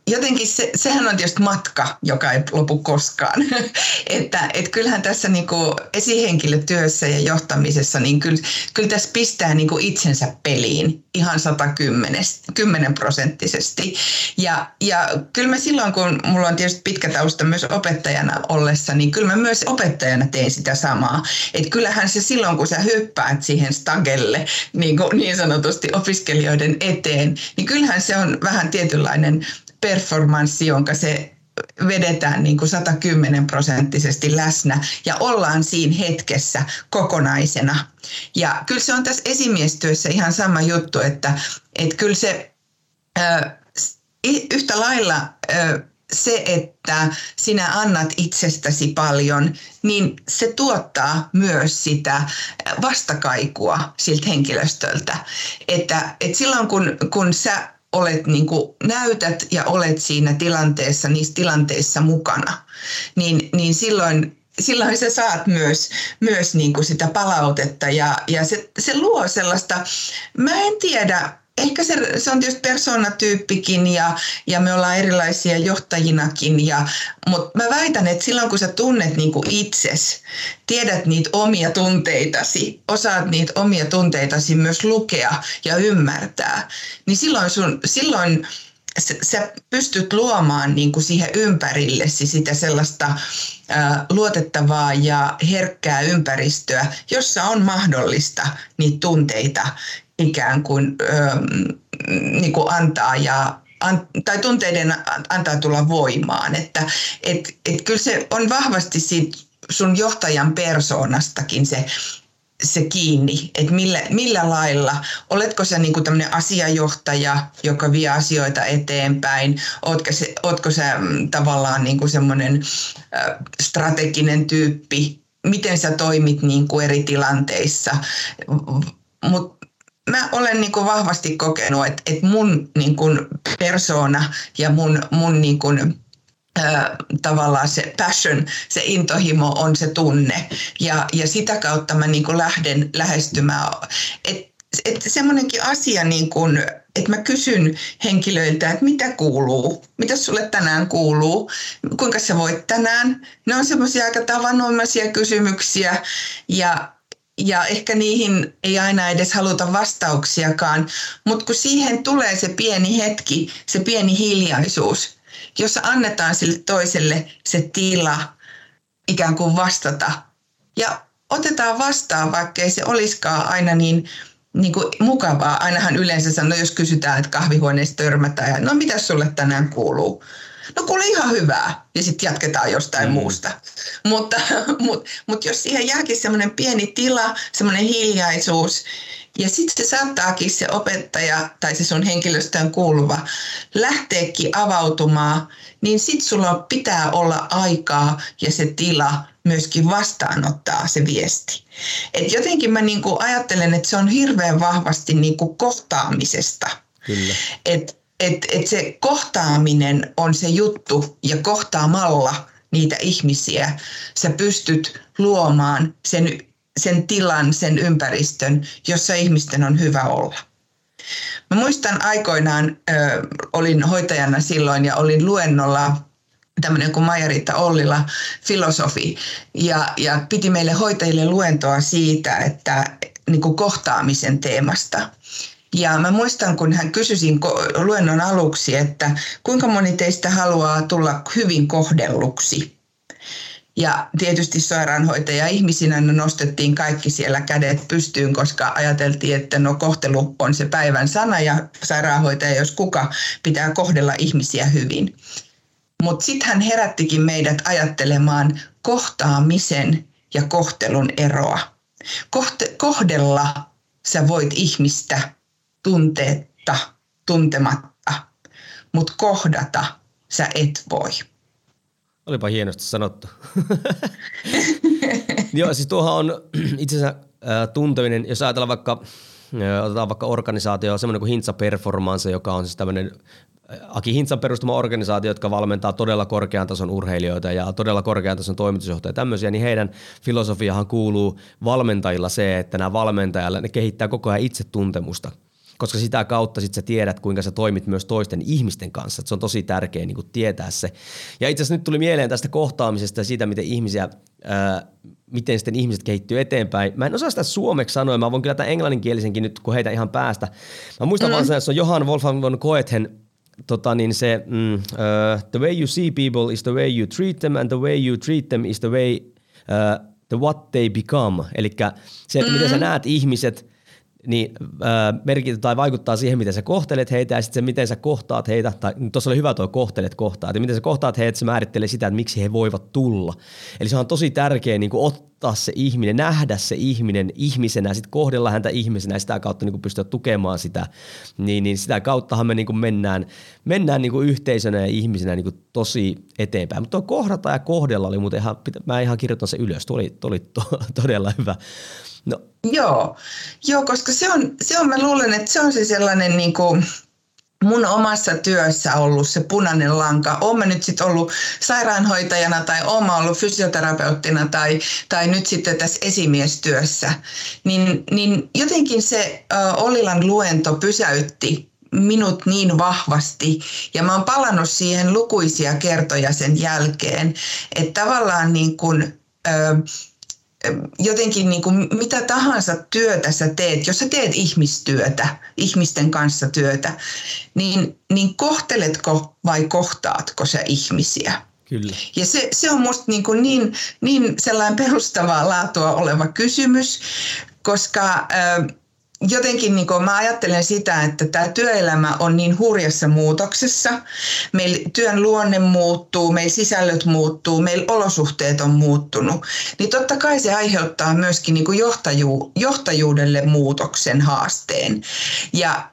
jotenkin se, sehän on tietysti matka, joka ei lopu koskaan. että et kyllähän tässä niinku esihenkilötyössä ja johtamisessa, niin kyllä, kyllä tässä pistää niinku itsensä peliin ihan 110 prosenttisesti. Ja, ja kyllä mä silloin, kun mulla on tietysti pitkä tausta myös opettajana ollessa, niin kyllä mä myös opettajana teen sitä samaa. Että kyllähän se silloin, kun sä hyppäät siihen stagelle niin, kuin niin sanotusti opiskelijoiden eteen, niin kyllähän se on vähän tietynlainen performanssi, jonka se vedetään niin kuin 110 prosenttisesti läsnä ja ollaan siinä hetkessä kokonaisena. Ja kyllä se on tässä esimiestyössä ihan sama juttu, että, että kyllä se yhtä lailla se, että sinä annat itsestäsi paljon, niin se tuottaa myös sitä vastakaikua siltä henkilöstöltä. Että, että silloin kun, kun sä olet niin kuin, näytät ja olet siinä tilanteessa, niissä tilanteissa mukana, niin, niin silloin silloin sä saat myös, myös niin kuin sitä palautetta ja, ja se, se luo sellaista, mä en tiedä, ehkä se, se on tietysti persoonatyyppikin ja, ja me ollaan erilaisia johtajinakin, ja, mutta mä väitän, että silloin kun sä tunnet niin kuin itses, tiedät niitä omia tunteitasi, osaat niitä omia tunteitasi myös lukea ja ymmärtää, niin silloin, sun, silloin sä pystyt luomaan niin kuin siihen ympärillesi sitä sellaista luotettavaa ja herkkää ympäristöä, jossa on mahdollista niitä tunteita ikään kuin, ö, niin kuin antaa ja an, tai tunteiden antaa tulla voimaan. Että et, et kyllä se on vahvasti siitä sun johtajan persoonastakin se, se kiinni, että millä, millä lailla, oletko sä niin tämmöinen asiajohtaja, joka vie asioita eteenpäin, ootko, se, ootko sä mm, tavallaan niin semmoinen strateginen tyyppi, miten sä toimit niin kuin eri tilanteissa, mutta mä olen niin kuin vahvasti kokenut, että, että mun niin kuin persoona ja mun, mun niin kuin, ää, tavallaan se passion, se intohimo on se tunne. Ja, ja sitä kautta mä niin kuin lähden lähestymään. Et, et semmoinenkin asia, niin kuin, että mä kysyn henkilöiltä, että mitä kuuluu, mitä sulle tänään kuuluu, kuinka sä voit tänään. Ne on semmoisia aika tavanomaisia kysymyksiä ja ja ehkä niihin ei aina edes haluta vastauksiakaan, mutta kun siihen tulee se pieni hetki, se pieni hiljaisuus, jossa annetaan sille toiselle se tila ikään kuin vastata ja otetaan vastaan, vaikka ei se olisikaan aina niin, niin kuin mukavaa. Ainahan yleensä sanoo, jos kysytään, että kahvihuoneessa törmätään ja no mitä sulle tänään kuuluu, No kuule ihan hyvää. Ja sitten jatketaan jostain mm. muusta. Mutta, mutta, mutta jos siihen jääkin semmoinen pieni tila, semmoinen hiljaisuus, ja sitten se saattaakin se opettaja tai se sun henkilöstöön kuuluva lähteekin avautumaan, niin sitten sulla pitää olla aikaa ja se tila myöskin vastaanottaa se viesti. Et jotenkin mä niinku ajattelen, että se on hirveän vahvasti niinku kohtaamisesta. Kyllä. Et, et, et se kohtaaminen on se juttu ja kohtaamalla niitä ihmisiä sä pystyt luomaan sen, sen tilan, sen ympäristön, jossa ihmisten on hyvä olla. Mä muistan aikoinaan, ö, olin hoitajana silloin ja olin luennolla tämmöinen kuin Maija-Riitta Ollila, filosofi, ja, ja piti meille hoitajille luentoa siitä, että niin kuin kohtaamisen teemasta. Ja mä muistan, kun hän kysyisin luennon aluksi, että kuinka moni teistä haluaa tulla hyvin kohdelluksi. Ja tietysti sairaanhoitaja ihmisinä nostettiin kaikki siellä kädet pystyyn, koska ajateltiin, että no kohtelu on se päivän sana ja sairaanhoitaja, jos kuka, pitää kohdella ihmisiä hyvin. Mutta sitten hän herättikin meidät ajattelemaan kohtaamisen ja kohtelun eroa. Kohte- kohdella sä voit ihmistä tunteetta, tuntematta, mutta kohdata sä et voi. Olipa hienosti sanottu. Joo, siis tuohan on itse asiassa tunteminen, jos ajatellaan vaikka, otetaan vaikka organisaatio, semmoinen kuin Hintsa Performance, joka on siis tämmöinen Aki Hintsan perustama organisaatio, jotka valmentaa todella korkean tason urheilijoita ja todella korkean tason toimitusjohtajia ja tämmöisiä, niin heidän filosofiahan kuuluu valmentajilla se, että nämä valmentajilla ne kehittää koko ajan itsetuntemusta koska sitä kautta sit sä tiedät, kuinka sä toimit myös toisten ihmisten kanssa. Et se on tosi tärkeää niin tietää se. Ja itse asiassa nyt tuli mieleen tästä kohtaamisesta ja siitä, miten ihmisiä, ää, miten sitten ihmiset kehittyy eteenpäin. Mä en osaa sitä suomeksi sanoa, mä voin kyllä tämän englanninkielisenkin nyt, kun heitä ihan päästä. Mä muistan mm. vaan sen, että se on Johan Wolfgang von Goethen tota niin se, mm, uh, the way you see people is the way you treat them and the way you treat them is the way, uh, the what they become. Eli se, että mm-hmm. miten sä mm-hmm. näet ihmiset, niin äh, merkitä tai vaikuttaa siihen, miten sä kohtelet heitä ja sitten se, miten sä kohtaat heitä, tai tuossa oli hyvä tuo kohtelet kohtaa, että miten sä kohtaat heitä, se määrittelee sitä, että miksi he voivat tulla. Eli se on tosi tärkeää niin kuin ottaa se ihminen, nähdä se ihminen ihmisenä, sitten kohdella häntä ihmisenä ja sitä kautta niin kuin pystyä tukemaan sitä, niin, niin sitä kauttahan me niin kuin mennään, mennään niin kuin yhteisönä ja ihmisenä niin kuin tosi eteenpäin. Mutta tuo kohdata ja kohdella oli muuten ihan, mä ihan kirjoitan se ylös, tuo oli, tuo oli to, todella hyvä. No. Joo. Joo, koska se on, se on, mä luulen, että se on se sellainen niin kuin, mun omassa työssä ollut se punainen lanka. Oon mä nyt sitten ollut sairaanhoitajana tai oon mä ollut fysioterapeuttina tai, tai nyt sitten tässä esimiestyössä. Niin, niin jotenkin se uh, Ollilan luento pysäytti minut niin vahvasti ja mä oon palannut siihen lukuisia kertoja sen jälkeen, että tavallaan niin kuin, uh, jotenkin niin kuin mitä tahansa työtä sä teet, jos sä teet ihmistyötä, ihmisten kanssa työtä, niin, niin kohteletko vai kohtaatko sä ihmisiä? Kyllä. Ja se, se on musta niin, kuin niin, niin sellainen perustavaa laatua oleva kysymys, koska äh, jotenkin niin mä ajattelen sitä, että tämä työelämä on niin hurjassa muutoksessa. Meillä työn luonne muuttuu, meillä sisällöt muuttuu, meillä olosuhteet on muuttunut. Niin totta kai se aiheuttaa myöskin niin johtaju, johtajuudelle muutoksen haasteen. Ja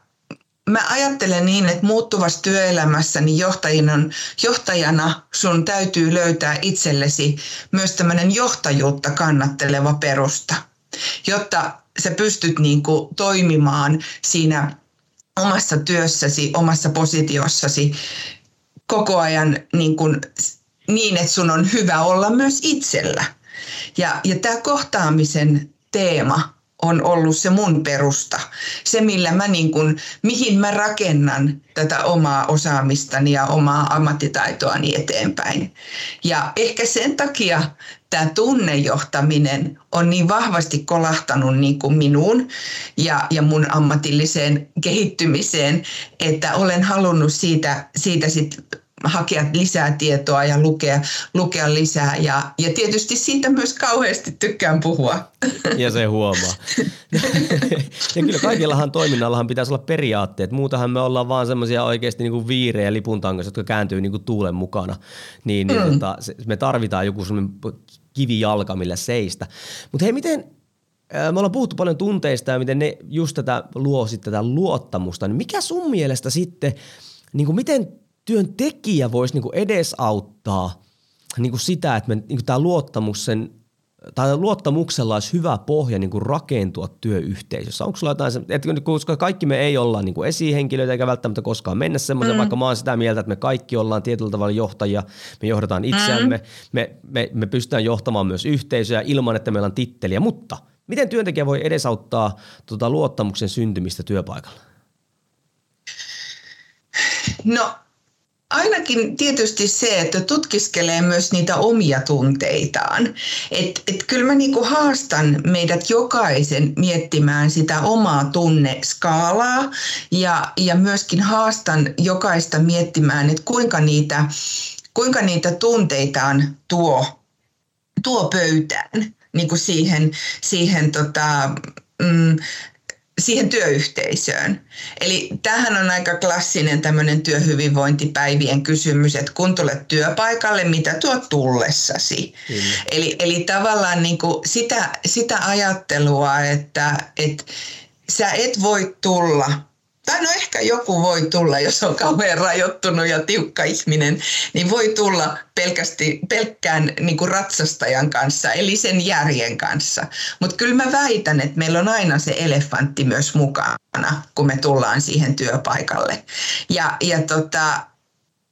mä ajattelen niin, että muuttuvassa työelämässä niin johtajana, johtajana sun täytyy löytää itsellesi myös tämmöinen johtajuutta kannatteleva perusta, jotta sä pystyt niin kuin toimimaan siinä omassa työssäsi, omassa positiossasi koko ajan niin, kuin, niin että sun on hyvä olla myös itsellä. Ja, ja tämä kohtaamisen teema on ollut se mun perusta. Se, millä mä niin kun, mihin mä rakennan tätä omaa osaamistani ja omaa ammattitaitoani eteenpäin. Ja ehkä sen takia tämä tunnejohtaminen on niin vahvasti kolahtanut niin kuin minuun ja, ja mun ammatilliseen kehittymiseen, että olen halunnut siitä, siitä sit hakea lisää tietoa ja lukea, lukea lisää. Ja, ja tietysti siitä myös kauheasti tykkään puhua. Ja se huomaa. ja kyllä kaikillahan toiminnallahan pitäisi olla periaatteet. Muutahan me ollaan vaan semmoisia oikeasti niin kuin viirejä lipuntangossa, jotka kääntyy niin kuin tuulen mukana. Niin, niin mm. tota, me tarvitaan joku semmoinen kivijalka, millä seistä. Mutta hei, miten, me ollaan puhuttu paljon tunteista ja miten ne just tätä luo sitten tätä luottamusta. Niin mikä sun mielestä sitten, niin kuin miten työntekijä voisi niin kuin edesauttaa niin kuin sitä, että me, niin kuin tämä luottamus sen, tai luottamuksella olisi hyvä pohja niin kuin rakentua työyhteisössä? Onko sulla jotain, että koska kaikki me ei olla niin kuin esihenkilöitä eikä välttämättä koskaan mennä semmoisen, mm. vaikka mä oon sitä mieltä, että me kaikki ollaan tietyllä tavalla johtajia, me johdataan itseämme, mm. me, me, me pystytään johtamaan myös yhteisöjä ilman, että meillä on titteliä, mutta miten työntekijä voi edesauttaa tuota luottamuksen syntymistä työpaikalla? No Ainakin tietysti se, että tutkiskelee myös niitä omia tunteitaan. Et, et kyllä mä niinku haastan meidät jokaisen miettimään sitä omaa tunneskaalaa ja, ja myöskin haastan jokaista miettimään, että kuinka niitä, kuinka niitä tunteitaan tuo, tuo pöytään niin kuin siihen, siihen tota, mm, siihen työyhteisöön. Eli tähän on aika klassinen tämmöinen työhyvinvointipäivien kysymys, että kun tulet työpaikalle, mitä tuot tullessasi? Eli, eli tavallaan niin kuin sitä, sitä ajattelua, että, että sä et voi tulla tai no ehkä joku voi tulla, jos on kauhean rajoittunut ja tiukka ihminen, niin voi tulla pelkästi, pelkkään niin kuin ratsastajan kanssa, eli sen järjen kanssa. Mutta kyllä mä väitän, että meillä on aina se elefantti myös mukana, kun me tullaan siihen työpaikalle. Ja, ja tota,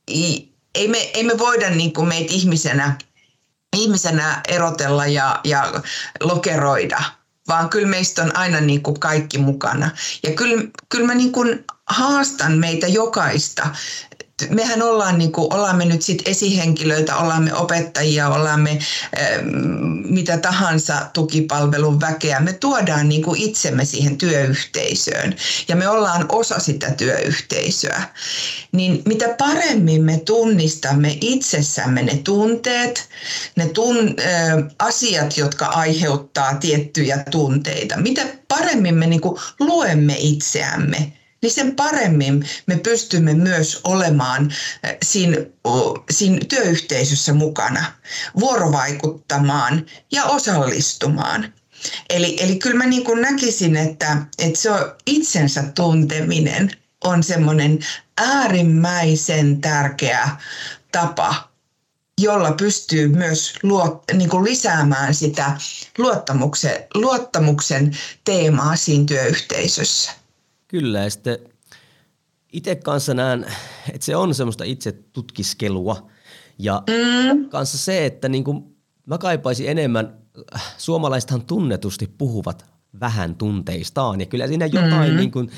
ei, me, ei me voida niin kuin meitä ihmisenä, ihmisenä erotella ja, ja lokeroida – vaan kyllä meistä on aina niin kuin kaikki mukana. Ja kyllä, kyllä mä niin kuin haastan meitä jokaista mehän ollaan, niin kuin, ollaan me nyt sit esihenkilöitä, ollaan me opettajia, ollaan me mitä tahansa tukipalvelun väkeä. Me tuodaan niin kuin itsemme siihen työyhteisöön ja me ollaan osa sitä työyhteisöä. Niin mitä paremmin me tunnistamme itsessämme ne tunteet, ne tun, äh, asiat, jotka aiheuttaa tiettyjä tunteita, mitä paremmin me niin kuin luemme itseämme, niin sen paremmin me pystymme myös olemaan eh, siinä, siinä työyhteisössä mukana, vuorovaikuttamaan ja osallistumaan. Eli, eli kyllä mä niin kuin näkisin, että, että se on itsensä tunteminen on semmoinen äärimmäisen tärkeä tapa, jolla pystyy myös luot, niin kuin lisäämään sitä luottamuksen, luottamuksen teemaa siinä työyhteisössä. Kyllä, ja sitten itse kanssa näen, että se on semmoista itse tutkiskelua. Ja mm. kanssa se, että niin kuin mä kaipaisin enemmän, suomalaisethan tunnetusti puhuvat vähän tunteistaan. Ja kyllä siinä jotain mm. niin kuin,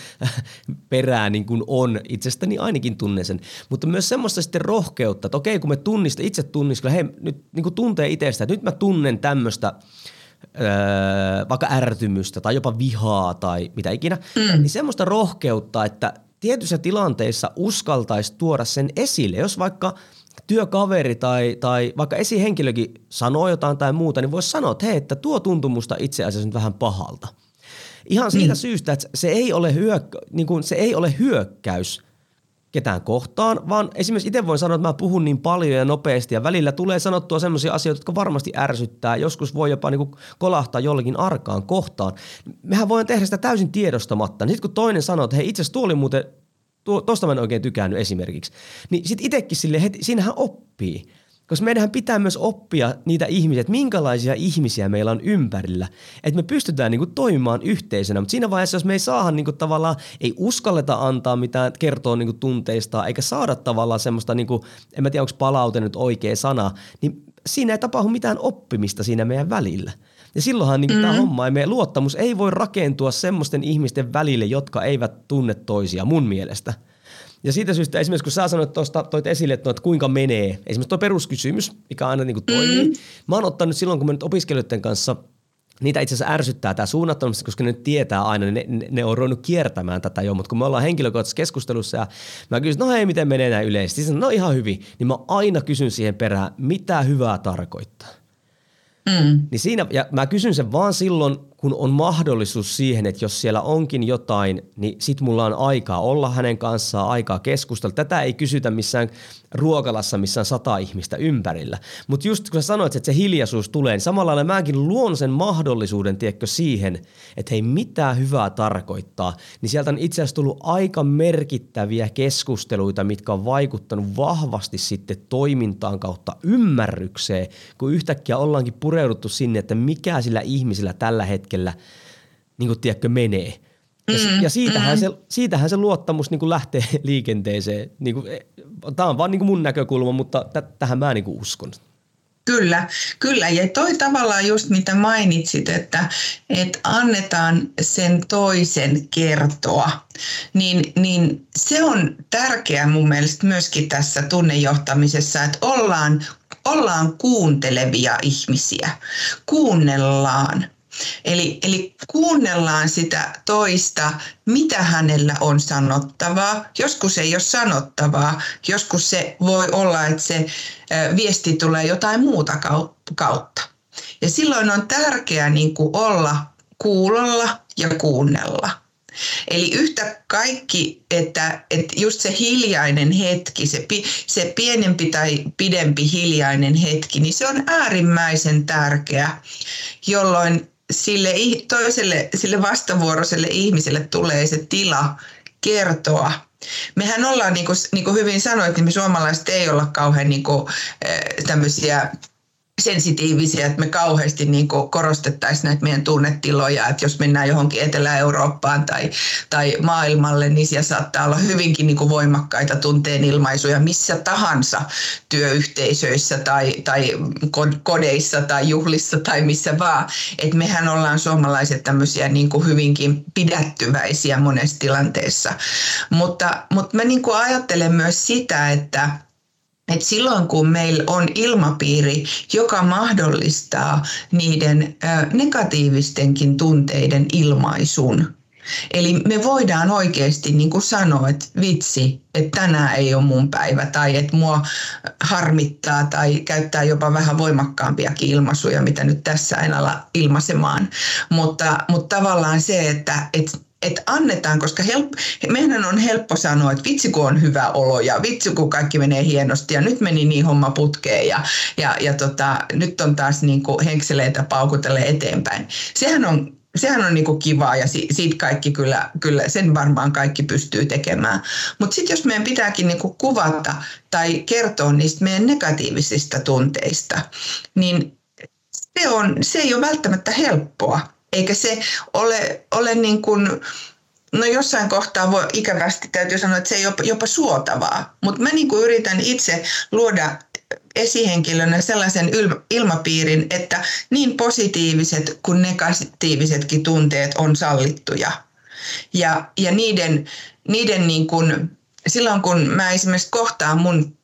perää niin kuin on. Itsestäni ainakin tunne sen. Mutta myös semmoista sitten rohkeutta, että okei kun me tunnista, itse tunnistan, hei nyt niin kuin tuntee itsestä, että nyt mä tunnen tämmöistä – öö, vaikka ärtymystä tai jopa vihaa tai mitä ikinä, mm. niin semmoista rohkeutta, että tietyissä tilanteissa uskaltaisi tuoda sen esille. Jos vaikka työkaveri tai, tai vaikka esihenkilökin sanoo jotain tai muuta, niin voisi sanoa, että hei, että tuo tuntumusta itse asiassa nyt vähän pahalta. Ihan siitä mm. syystä, että se ei ole, hyökkä, niin kuin, se ei ole hyökkäys – ketään kohtaan, vaan esimerkiksi itse voin sanoa, että mä puhun niin paljon ja nopeasti ja välillä tulee sanottua sellaisia asioita, jotka varmasti ärsyttää. Joskus voi jopa niin kolahtaa jollekin arkaan kohtaan. Mehän voin tehdä sitä täysin tiedostamatta. Niin sitten kun toinen sanoo, että hei itse asiassa tuo oli muuten, tuo, tosta mä en oikein tykännyt esimerkiksi, niin sitten itsekin sille heti, siinähän oppii. Koska meidän pitää myös oppia niitä ihmisiä, että minkälaisia ihmisiä meillä on ympärillä, että me pystytään niin kuin toimimaan yhteisönä. Mutta siinä vaiheessa, jos me ei saada niin kuin tavallaan, ei uskalleta antaa mitään kertoa niin tunteista, eikä saada tavallaan semmoista, niin kuin, en mä tiedä onko palaute nyt oikea sana, niin siinä ei tapahdu mitään oppimista siinä meidän välillä. Ja silloinhan niin mm-hmm. tämä homma ja meidän luottamus ei voi rakentua semmoisten ihmisten välille, jotka eivät tunne toisia mun mielestä – ja siitä syystä esimerkiksi kun sä sanoit tuosta, toit esille, että, no, että kuinka menee, esimerkiksi tuo peruskysymys, mikä aina niin kuin toimii. Mm. Mä oon ottanut silloin, kun mä nyt opiskelijoiden kanssa niitä itse asiassa ärsyttää tämä suunnattomasti, koska ne tietää aina, ne, ne, ne on ruvennut kiertämään tätä jo, mutta kun me ollaan henkilökohtaisessa keskustelussa ja mä kysyn, no hei, miten menee näin yleisesti, siis no ihan hyvin, niin mä aina kysyn siihen perään, mitä hyvää tarkoittaa. Mm. Niin siinä, ja mä kysyn sen vaan silloin, kun on mahdollisuus siihen, että jos siellä onkin jotain, niin sit mulla on aikaa olla hänen kanssaan, aikaa keskustella. Tätä ei kysytä missään ruokalassa, missä on sata ihmistä ympärillä. Mutta just kun sä sanoit, että se hiljaisuus tulee, niin samalla lailla mäkin luon sen mahdollisuuden, tiedätkö, siihen, että hei, mitä hyvää tarkoittaa, niin sieltä on itse asiassa tullut aika merkittäviä keskusteluita, mitkä on vaikuttanut vahvasti sitten toimintaan kautta ymmärrykseen, kun yhtäkkiä ollaankin pureuduttu sinne, että mikä sillä ihmisellä tällä hetkellä, niin kuin tiedätkö, menee – ja, mm, ja siitähän, mm. se, siitähän se luottamus niin kuin lähtee liikenteeseen. Niin kuin, e, tämä on vaan niin kuin mun näkökulma, mutta t- tähän mä niin kuin uskon. Kyllä, kyllä. Ja toi tavallaan just mitä mainitsit, että, että annetaan sen toisen kertoa, niin, niin se on tärkeää mun mielestä myöskin tässä tunnejohtamisessa, että ollaan, ollaan kuuntelevia ihmisiä, kuunnellaan Eli, eli kuunnellaan sitä toista, mitä hänellä on sanottavaa. Joskus ei ole sanottavaa, joskus se voi olla, että se viesti tulee jotain muuta kautta. Ja silloin on tärkeää niin kuin olla kuulolla ja kuunnella. Eli yhtä kaikki, että, että just se hiljainen hetki, se, se pienempi tai pidempi hiljainen hetki, niin se on äärimmäisen tärkeä, jolloin sille toiselle, sille vastavuoroiselle ihmiselle tulee se tila kertoa. Mehän ollaan, niin kuin, niin kuin hyvin sanoit, niin me suomalaiset ei olla kauhean niin kuin, tämmöisiä sensitiivisiä, että me kauheasti niin korostettaisiin näitä meidän tunnetiloja, että jos mennään johonkin Etelä-Eurooppaan tai, tai maailmalle, niin siellä saattaa olla hyvinkin niin kuin voimakkaita tunteen ilmaisuja missä tahansa työyhteisöissä tai, tai kodeissa tai juhlissa tai missä vaan. Että mehän ollaan suomalaiset tämmöisiä niin hyvinkin pidättyväisiä monessa tilanteessa. Mutta, mutta mä niin kuin ajattelen myös sitä, että et silloin kun meillä on ilmapiiri, joka mahdollistaa niiden negatiivistenkin tunteiden ilmaisun, Eli me voidaan oikeasti niin kuin sanoa, että vitsi, että tänään ei ole mun päivä tai että mua harmittaa tai käyttää jopa vähän voimakkaampiakin ilmaisuja, mitä nyt tässä en ala ilmaisemaan. Mutta, mutta tavallaan se, että, että että annetaan, koska help, meidän on helppo sanoa, että vitsi kun on hyvä olo ja vitsi kun kaikki menee hienosti ja nyt meni niin homma putkeen ja, ja, ja tota, nyt on taas niin kuin henkseleitä paukutelle eteenpäin. Sehän on sehän on niinku kivaa ja si, siitä kaikki kyllä, kyllä, sen varmaan kaikki pystyy tekemään. Mutta sitten jos meidän pitääkin niinku kuvata tai kertoa niistä meidän negatiivisista tunteista, niin se, on, se ei ole välttämättä helppoa eikä se ole, ole niin kuin, no jossain kohtaa voi ikävästi täytyy sanoa, että se ei ole jopa suotavaa. Mutta mä niin kuin yritän itse luoda esihenkilönä sellaisen ilmapiirin, että niin positiiviset kuin negatiivisetkin tunteet on sallittuja. Ja, ja niiden, niiden niin kuin, silloin kun mä esimerkiksi kohtaan mun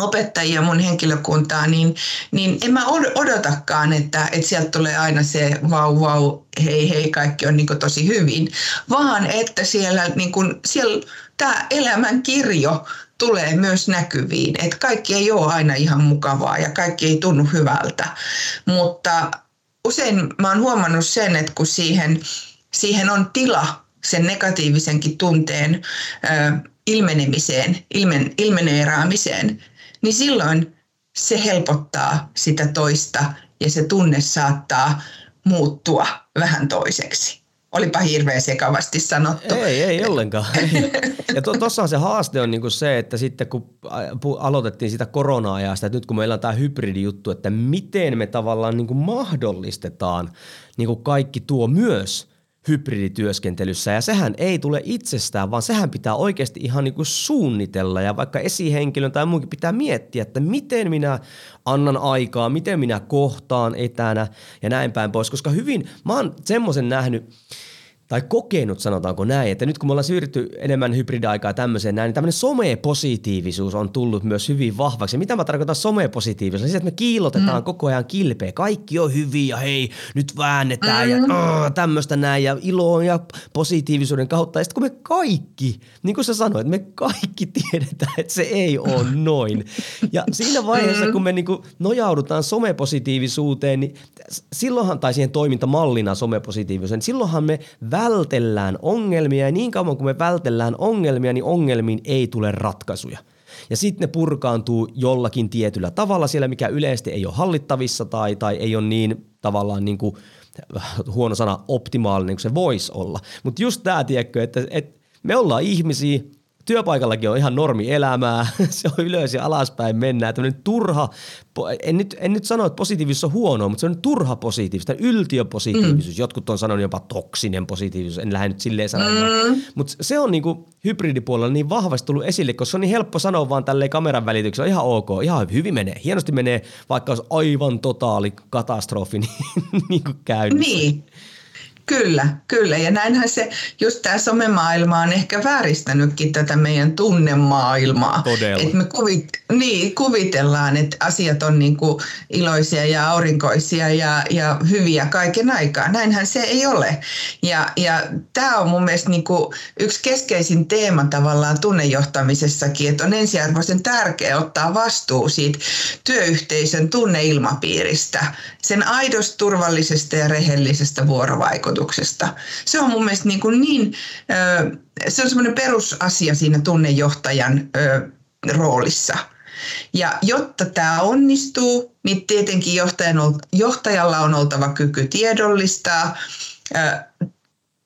opettajia mun henkilökuntaa, niin, niin en mä odotakaan, että, että sieltä tulee aina se vau vau, hei hei, kaikki on niin tosi hyvin, vaan että siellä, niin kuin, siellä tämä elämän kirjo tulee myös näkyviin, että kaikki ei ole aina ihan mukavaa ja kaikki ei tunnu hyvältä, mutta usein mä oon huomannut sen, että kun siihen, siihen on tila sen negatiivisenkin tunteen ö, ilmenemiseen, ilmen, ilmeneeraamiseen, niin silloin se helpottaa sitä toista ja se tunne saattaa muuttua vähän toiseksi. Olipa hirveän sekavasti sanottu. Ei, ei ollenkaan. Ja tuossa se haaste on niinku se, että sitten kun aloitettiin sitä korona-ajasta, että nyt kun meillä on tämä hybridijuttu, että miten me tavallaan niinku mahdollistetaan niinku kaikki tuo myös hybridityöskentelyssä. Ja sehän ei tule itsestään, vaan sehän pitää oikeasti ihan niin kuin suunnitella. Ja vaikka esihenkilön tai muunkin pitää miettiä, että miten minä annan aikaa, miten minä kohtaan etänä ja näin päin pois, koska hyvin, mä oon semmoisen nähnyt, tai kokenut, sanotaanko näin, että nyt kun me ollaan siirrytty enemmän hybridiaikaa tämmöiseen näin, niin tämmöinen somepositiivisuus on tullut myös hyvin vahvaksi. Mitä mä tarkoitan somepositiivisuus? Siis, että me kiilotetaan mm. koko ajan kilpeä. Kaikki on hyviä ja hei, nyt väännetään mm. ja uh, tämmöistä näin ja iloon ja positiivisuuden kautta. Ja sitten kun me kaikki, niin kuin sä sanoit, me kaikki tiedetään, että se ei ole noin. Ja siinä vaiheessa, mm. kun me niinku nojaudutaan somepositiivisuuteen, niin silloinhan, tai siihen toimintamallina somepositiivisuuteen, niin silloinhan me vältellään ongelmia ja niin kauan kuin me vältellään ongelmia, niin ongelmiin ei tule ratkaisuja. Ja sitten ne purkaantuu jollakin tietyllä tavalla siellä, mikä yleisesti ei ole hallittavissa tai, tai ei ole niin tavallaan niin kuin, huono sana, optimaalinen kuin se voisi olla. Mutta just tämä, tiedätkö, että, että me ollaan ihmisiä, työpaikallakin on ihan normi elämää, se on ylös ja alaspäin mennään. Tämmöinen turha, en nyt, en nyt sano, että positiivisuus on huonoa, mutta se on turha positiivisuus, yltiöpositiivisuus. Mm. Jotkut on sanonut jopa toksinen positiivisuus, en lähde nyt silleen sanomaan. Mm. Mutta se on niinku hybridipuolella niin vahvasti tullut esille, koska se on niin helppo sanoa vaan tälleen kameran välityksellä, ihan ok, ihan hyvin menee, hienosti menee, vaikka olisi aivan totaali katastrofi niin, niin kuin käynnissä. Niin. Kyllä, kyllä. Ja näinhän se, just tämä somemaailma on ehkä vääristänytkin tätä meidän tunnemaailmaa. Todella. Et me kuvit, niin, kuvitellaan, että asiat on niinku iloisia ja aurinkoisia ja, ja hyviä kaiken aikaa. Näinhän se ei ole. Ja, ja tämä on mun mielestä niinku yksi keskeisin teema tavallaan tunnejohtamisessakin, että on ensiarvoisen tärkeää ottaa vastuu siitä työyhteisön tunneilmapiiristä, sen aidosta, turvallisesta ja rehellisestä vuorovaikutuksesta vaikutuksesta. Se on mun mielestä niin, kuin niin se on semmoinen perusasia siinä tunnejohtajan roolissa. Ja jotta tämä onnistuu, niin tietenkin johtajalla on oltava kyky tiedollistaa,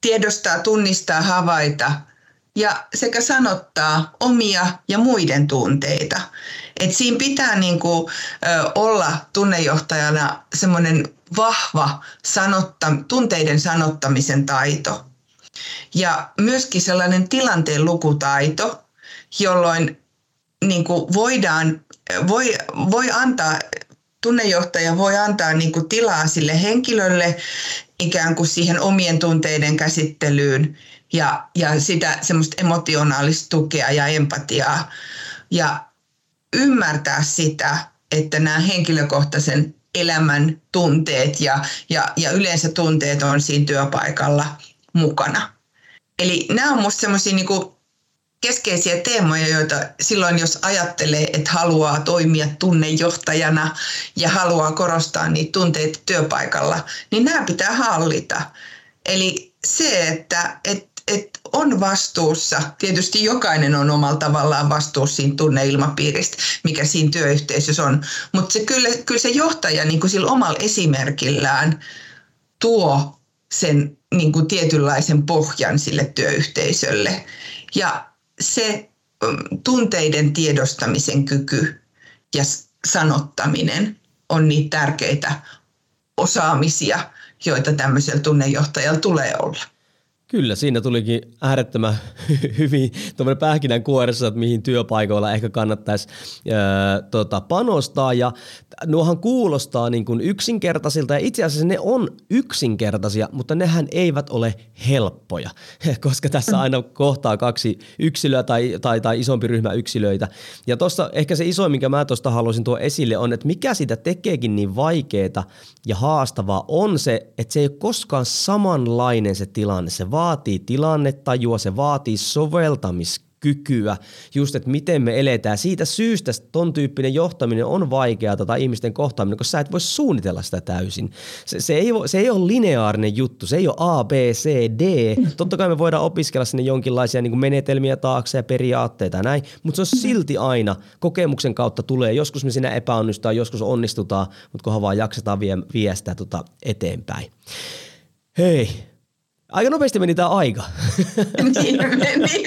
tiedostaa, tunnistaa, havaita ja sekä sanottaa omia ja muiden tunteita. Et siinä pitää niinku, ö, olla tunnejohtajana semmoinen vahva sanotta, tunteiden sanottamisen taito. Ja myöskin sellainen tilanteen lukutaito, jolloin niin kuin voidaan, voi, voi antaa, tunnejohtaja voi antaa niin kuin tilaa sille henkilölle ikään kuin siihen omien tunteiden käsittelyyn ja, ja sitä semmoista emotionaalista tukea ja empatiaa. Ja ymmärtää sitä, että nämä henkilökohtaisen elämän tunteet ja, ja, ja yleensä tunteet on siinä työpaikalla mukana. Eli nämä on minusta sellaisia niin keskeisiä teemoja, joita silloin jos ajattelee, että haluaa toimia tunnejohtajana ja haluaa korostaa niitä tunteita työpaikalla, niin nämä pitää hallita. Eli se, että, että että on vastuussa, tietysti jokainen on omalla tavallaan vastuussa siinä tunneilmapiiristä, mikä siinä työyhteisössä on, mutta se kyllä, kyllä se johtaja niin kuin sillä omalla esimerkillään tuo sen niin kuin tietynlaisen pohjan sille työyhteisölle. Ja se mm, tunteiden tiedostamisen kyky ja sanottaminen on niitä tärkeitä osaamisia, joita tämmöisellä tunnejohtajalla tulee olla. Kyllä, siinä tulikin äärettömän hyvin tuommoinen pähkinän kuoressa, että mihin työpaikoilla ehkä kannattaisi ää, tota, panostaa. Ja nuohan kuulostaa niin kuin yksinkertaisilta ja itse asiassa ne on yksinkertaisia, mutta nehän eivät ole helppoja, koska tässä aina kohtaa kaksi yksilöä tai, tai, tai isompi ryhmä yksilöitä. Ja tuossa ehkä se iso, minkä mä tuosta haluaisin tuoda esille on, että mikä sitä tekeekin niin vaikeaa ja haastavaa on se, että se ei ole koskaan samanlainen se tilanne. Se vaatii tilannetajua, se vaatii soveltamiskykyä, just että miten me eletään. Siitä syystä ton tyyppinen johtaminen on vaikeaa tai ihmisten kohtaaminen, koska sä et voi suunnitella sitä täysin. Se, se, ei, se ei ole lineaarinen juttu, se ei ole A, B, C, D. Totta kai me voidaan opiskella sinne jonkinlaisia niin menetelmiä taakse ja periaatteita ja näin, mutta se on silti aina kokemuksen kautta tulee. Joskus me siinä epäonnistutaan, joskus onnistutaan, mutta kunhan vaan jaksetaan vie, vie sitä tota eteenpäin. Hei, Aika nopeasti meni tämä aika. Niin meni.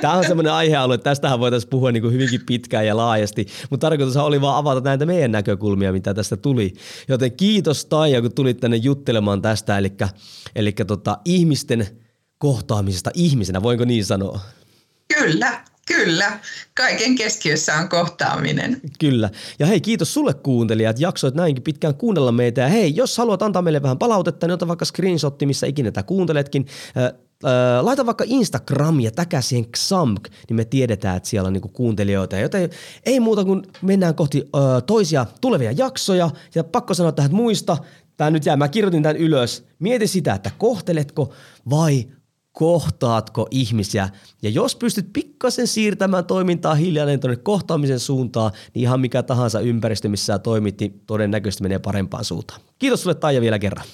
Tämä on semmoinen aihealue, että tästähän voitaisiin puhua niin kuin hyvinkin pitkään ja laajasti, mutta tarkoitus oli vaan avata näitä meidän näkökulmia, mitä tästä tuli. Joten kiitos Taija, kun tulit tänne juttelemaan tästä, eli, eli tota, ihmisten kohtaamisesta ihmisenä, voinko niin sanoa? Kyllä, Kyllä, kaiken keskiössä on kohtaaminen. Kyllä. Ja hei, kiitos sulle kuuntelijat, jaksoit näinkin pitkään kuunnella meitä. Ja hei, jos haluat antaa meille vähän palautetta, niin ota vaikka screenshotti, missä ikinä tätä kuunteletkin. Laita vaikka Instagram ja täkä siihen XAMK, niin me tiedetään, että siellä on niinku kuuntelijoita. Joten ei muuta kuin mennään kohti äh, toisia tulevia jaksoja. Ja pakko sanoa tähän, muista, tämä nyt jää, mä kirjoitin tämän ylös. Mieti sitä, että kohteletko vai kohtaatko ihmisiä. Ja jos pystyt pikkasen siirtämään toimintaa hiljalleen tuonne kohtaamisen suuntaan, niin ihan mikä tahansa ympäristö, missä sä toimit, niin todennäköisesti menee parempaan suuntaan. Kiitos sulle Taija vielä kerran.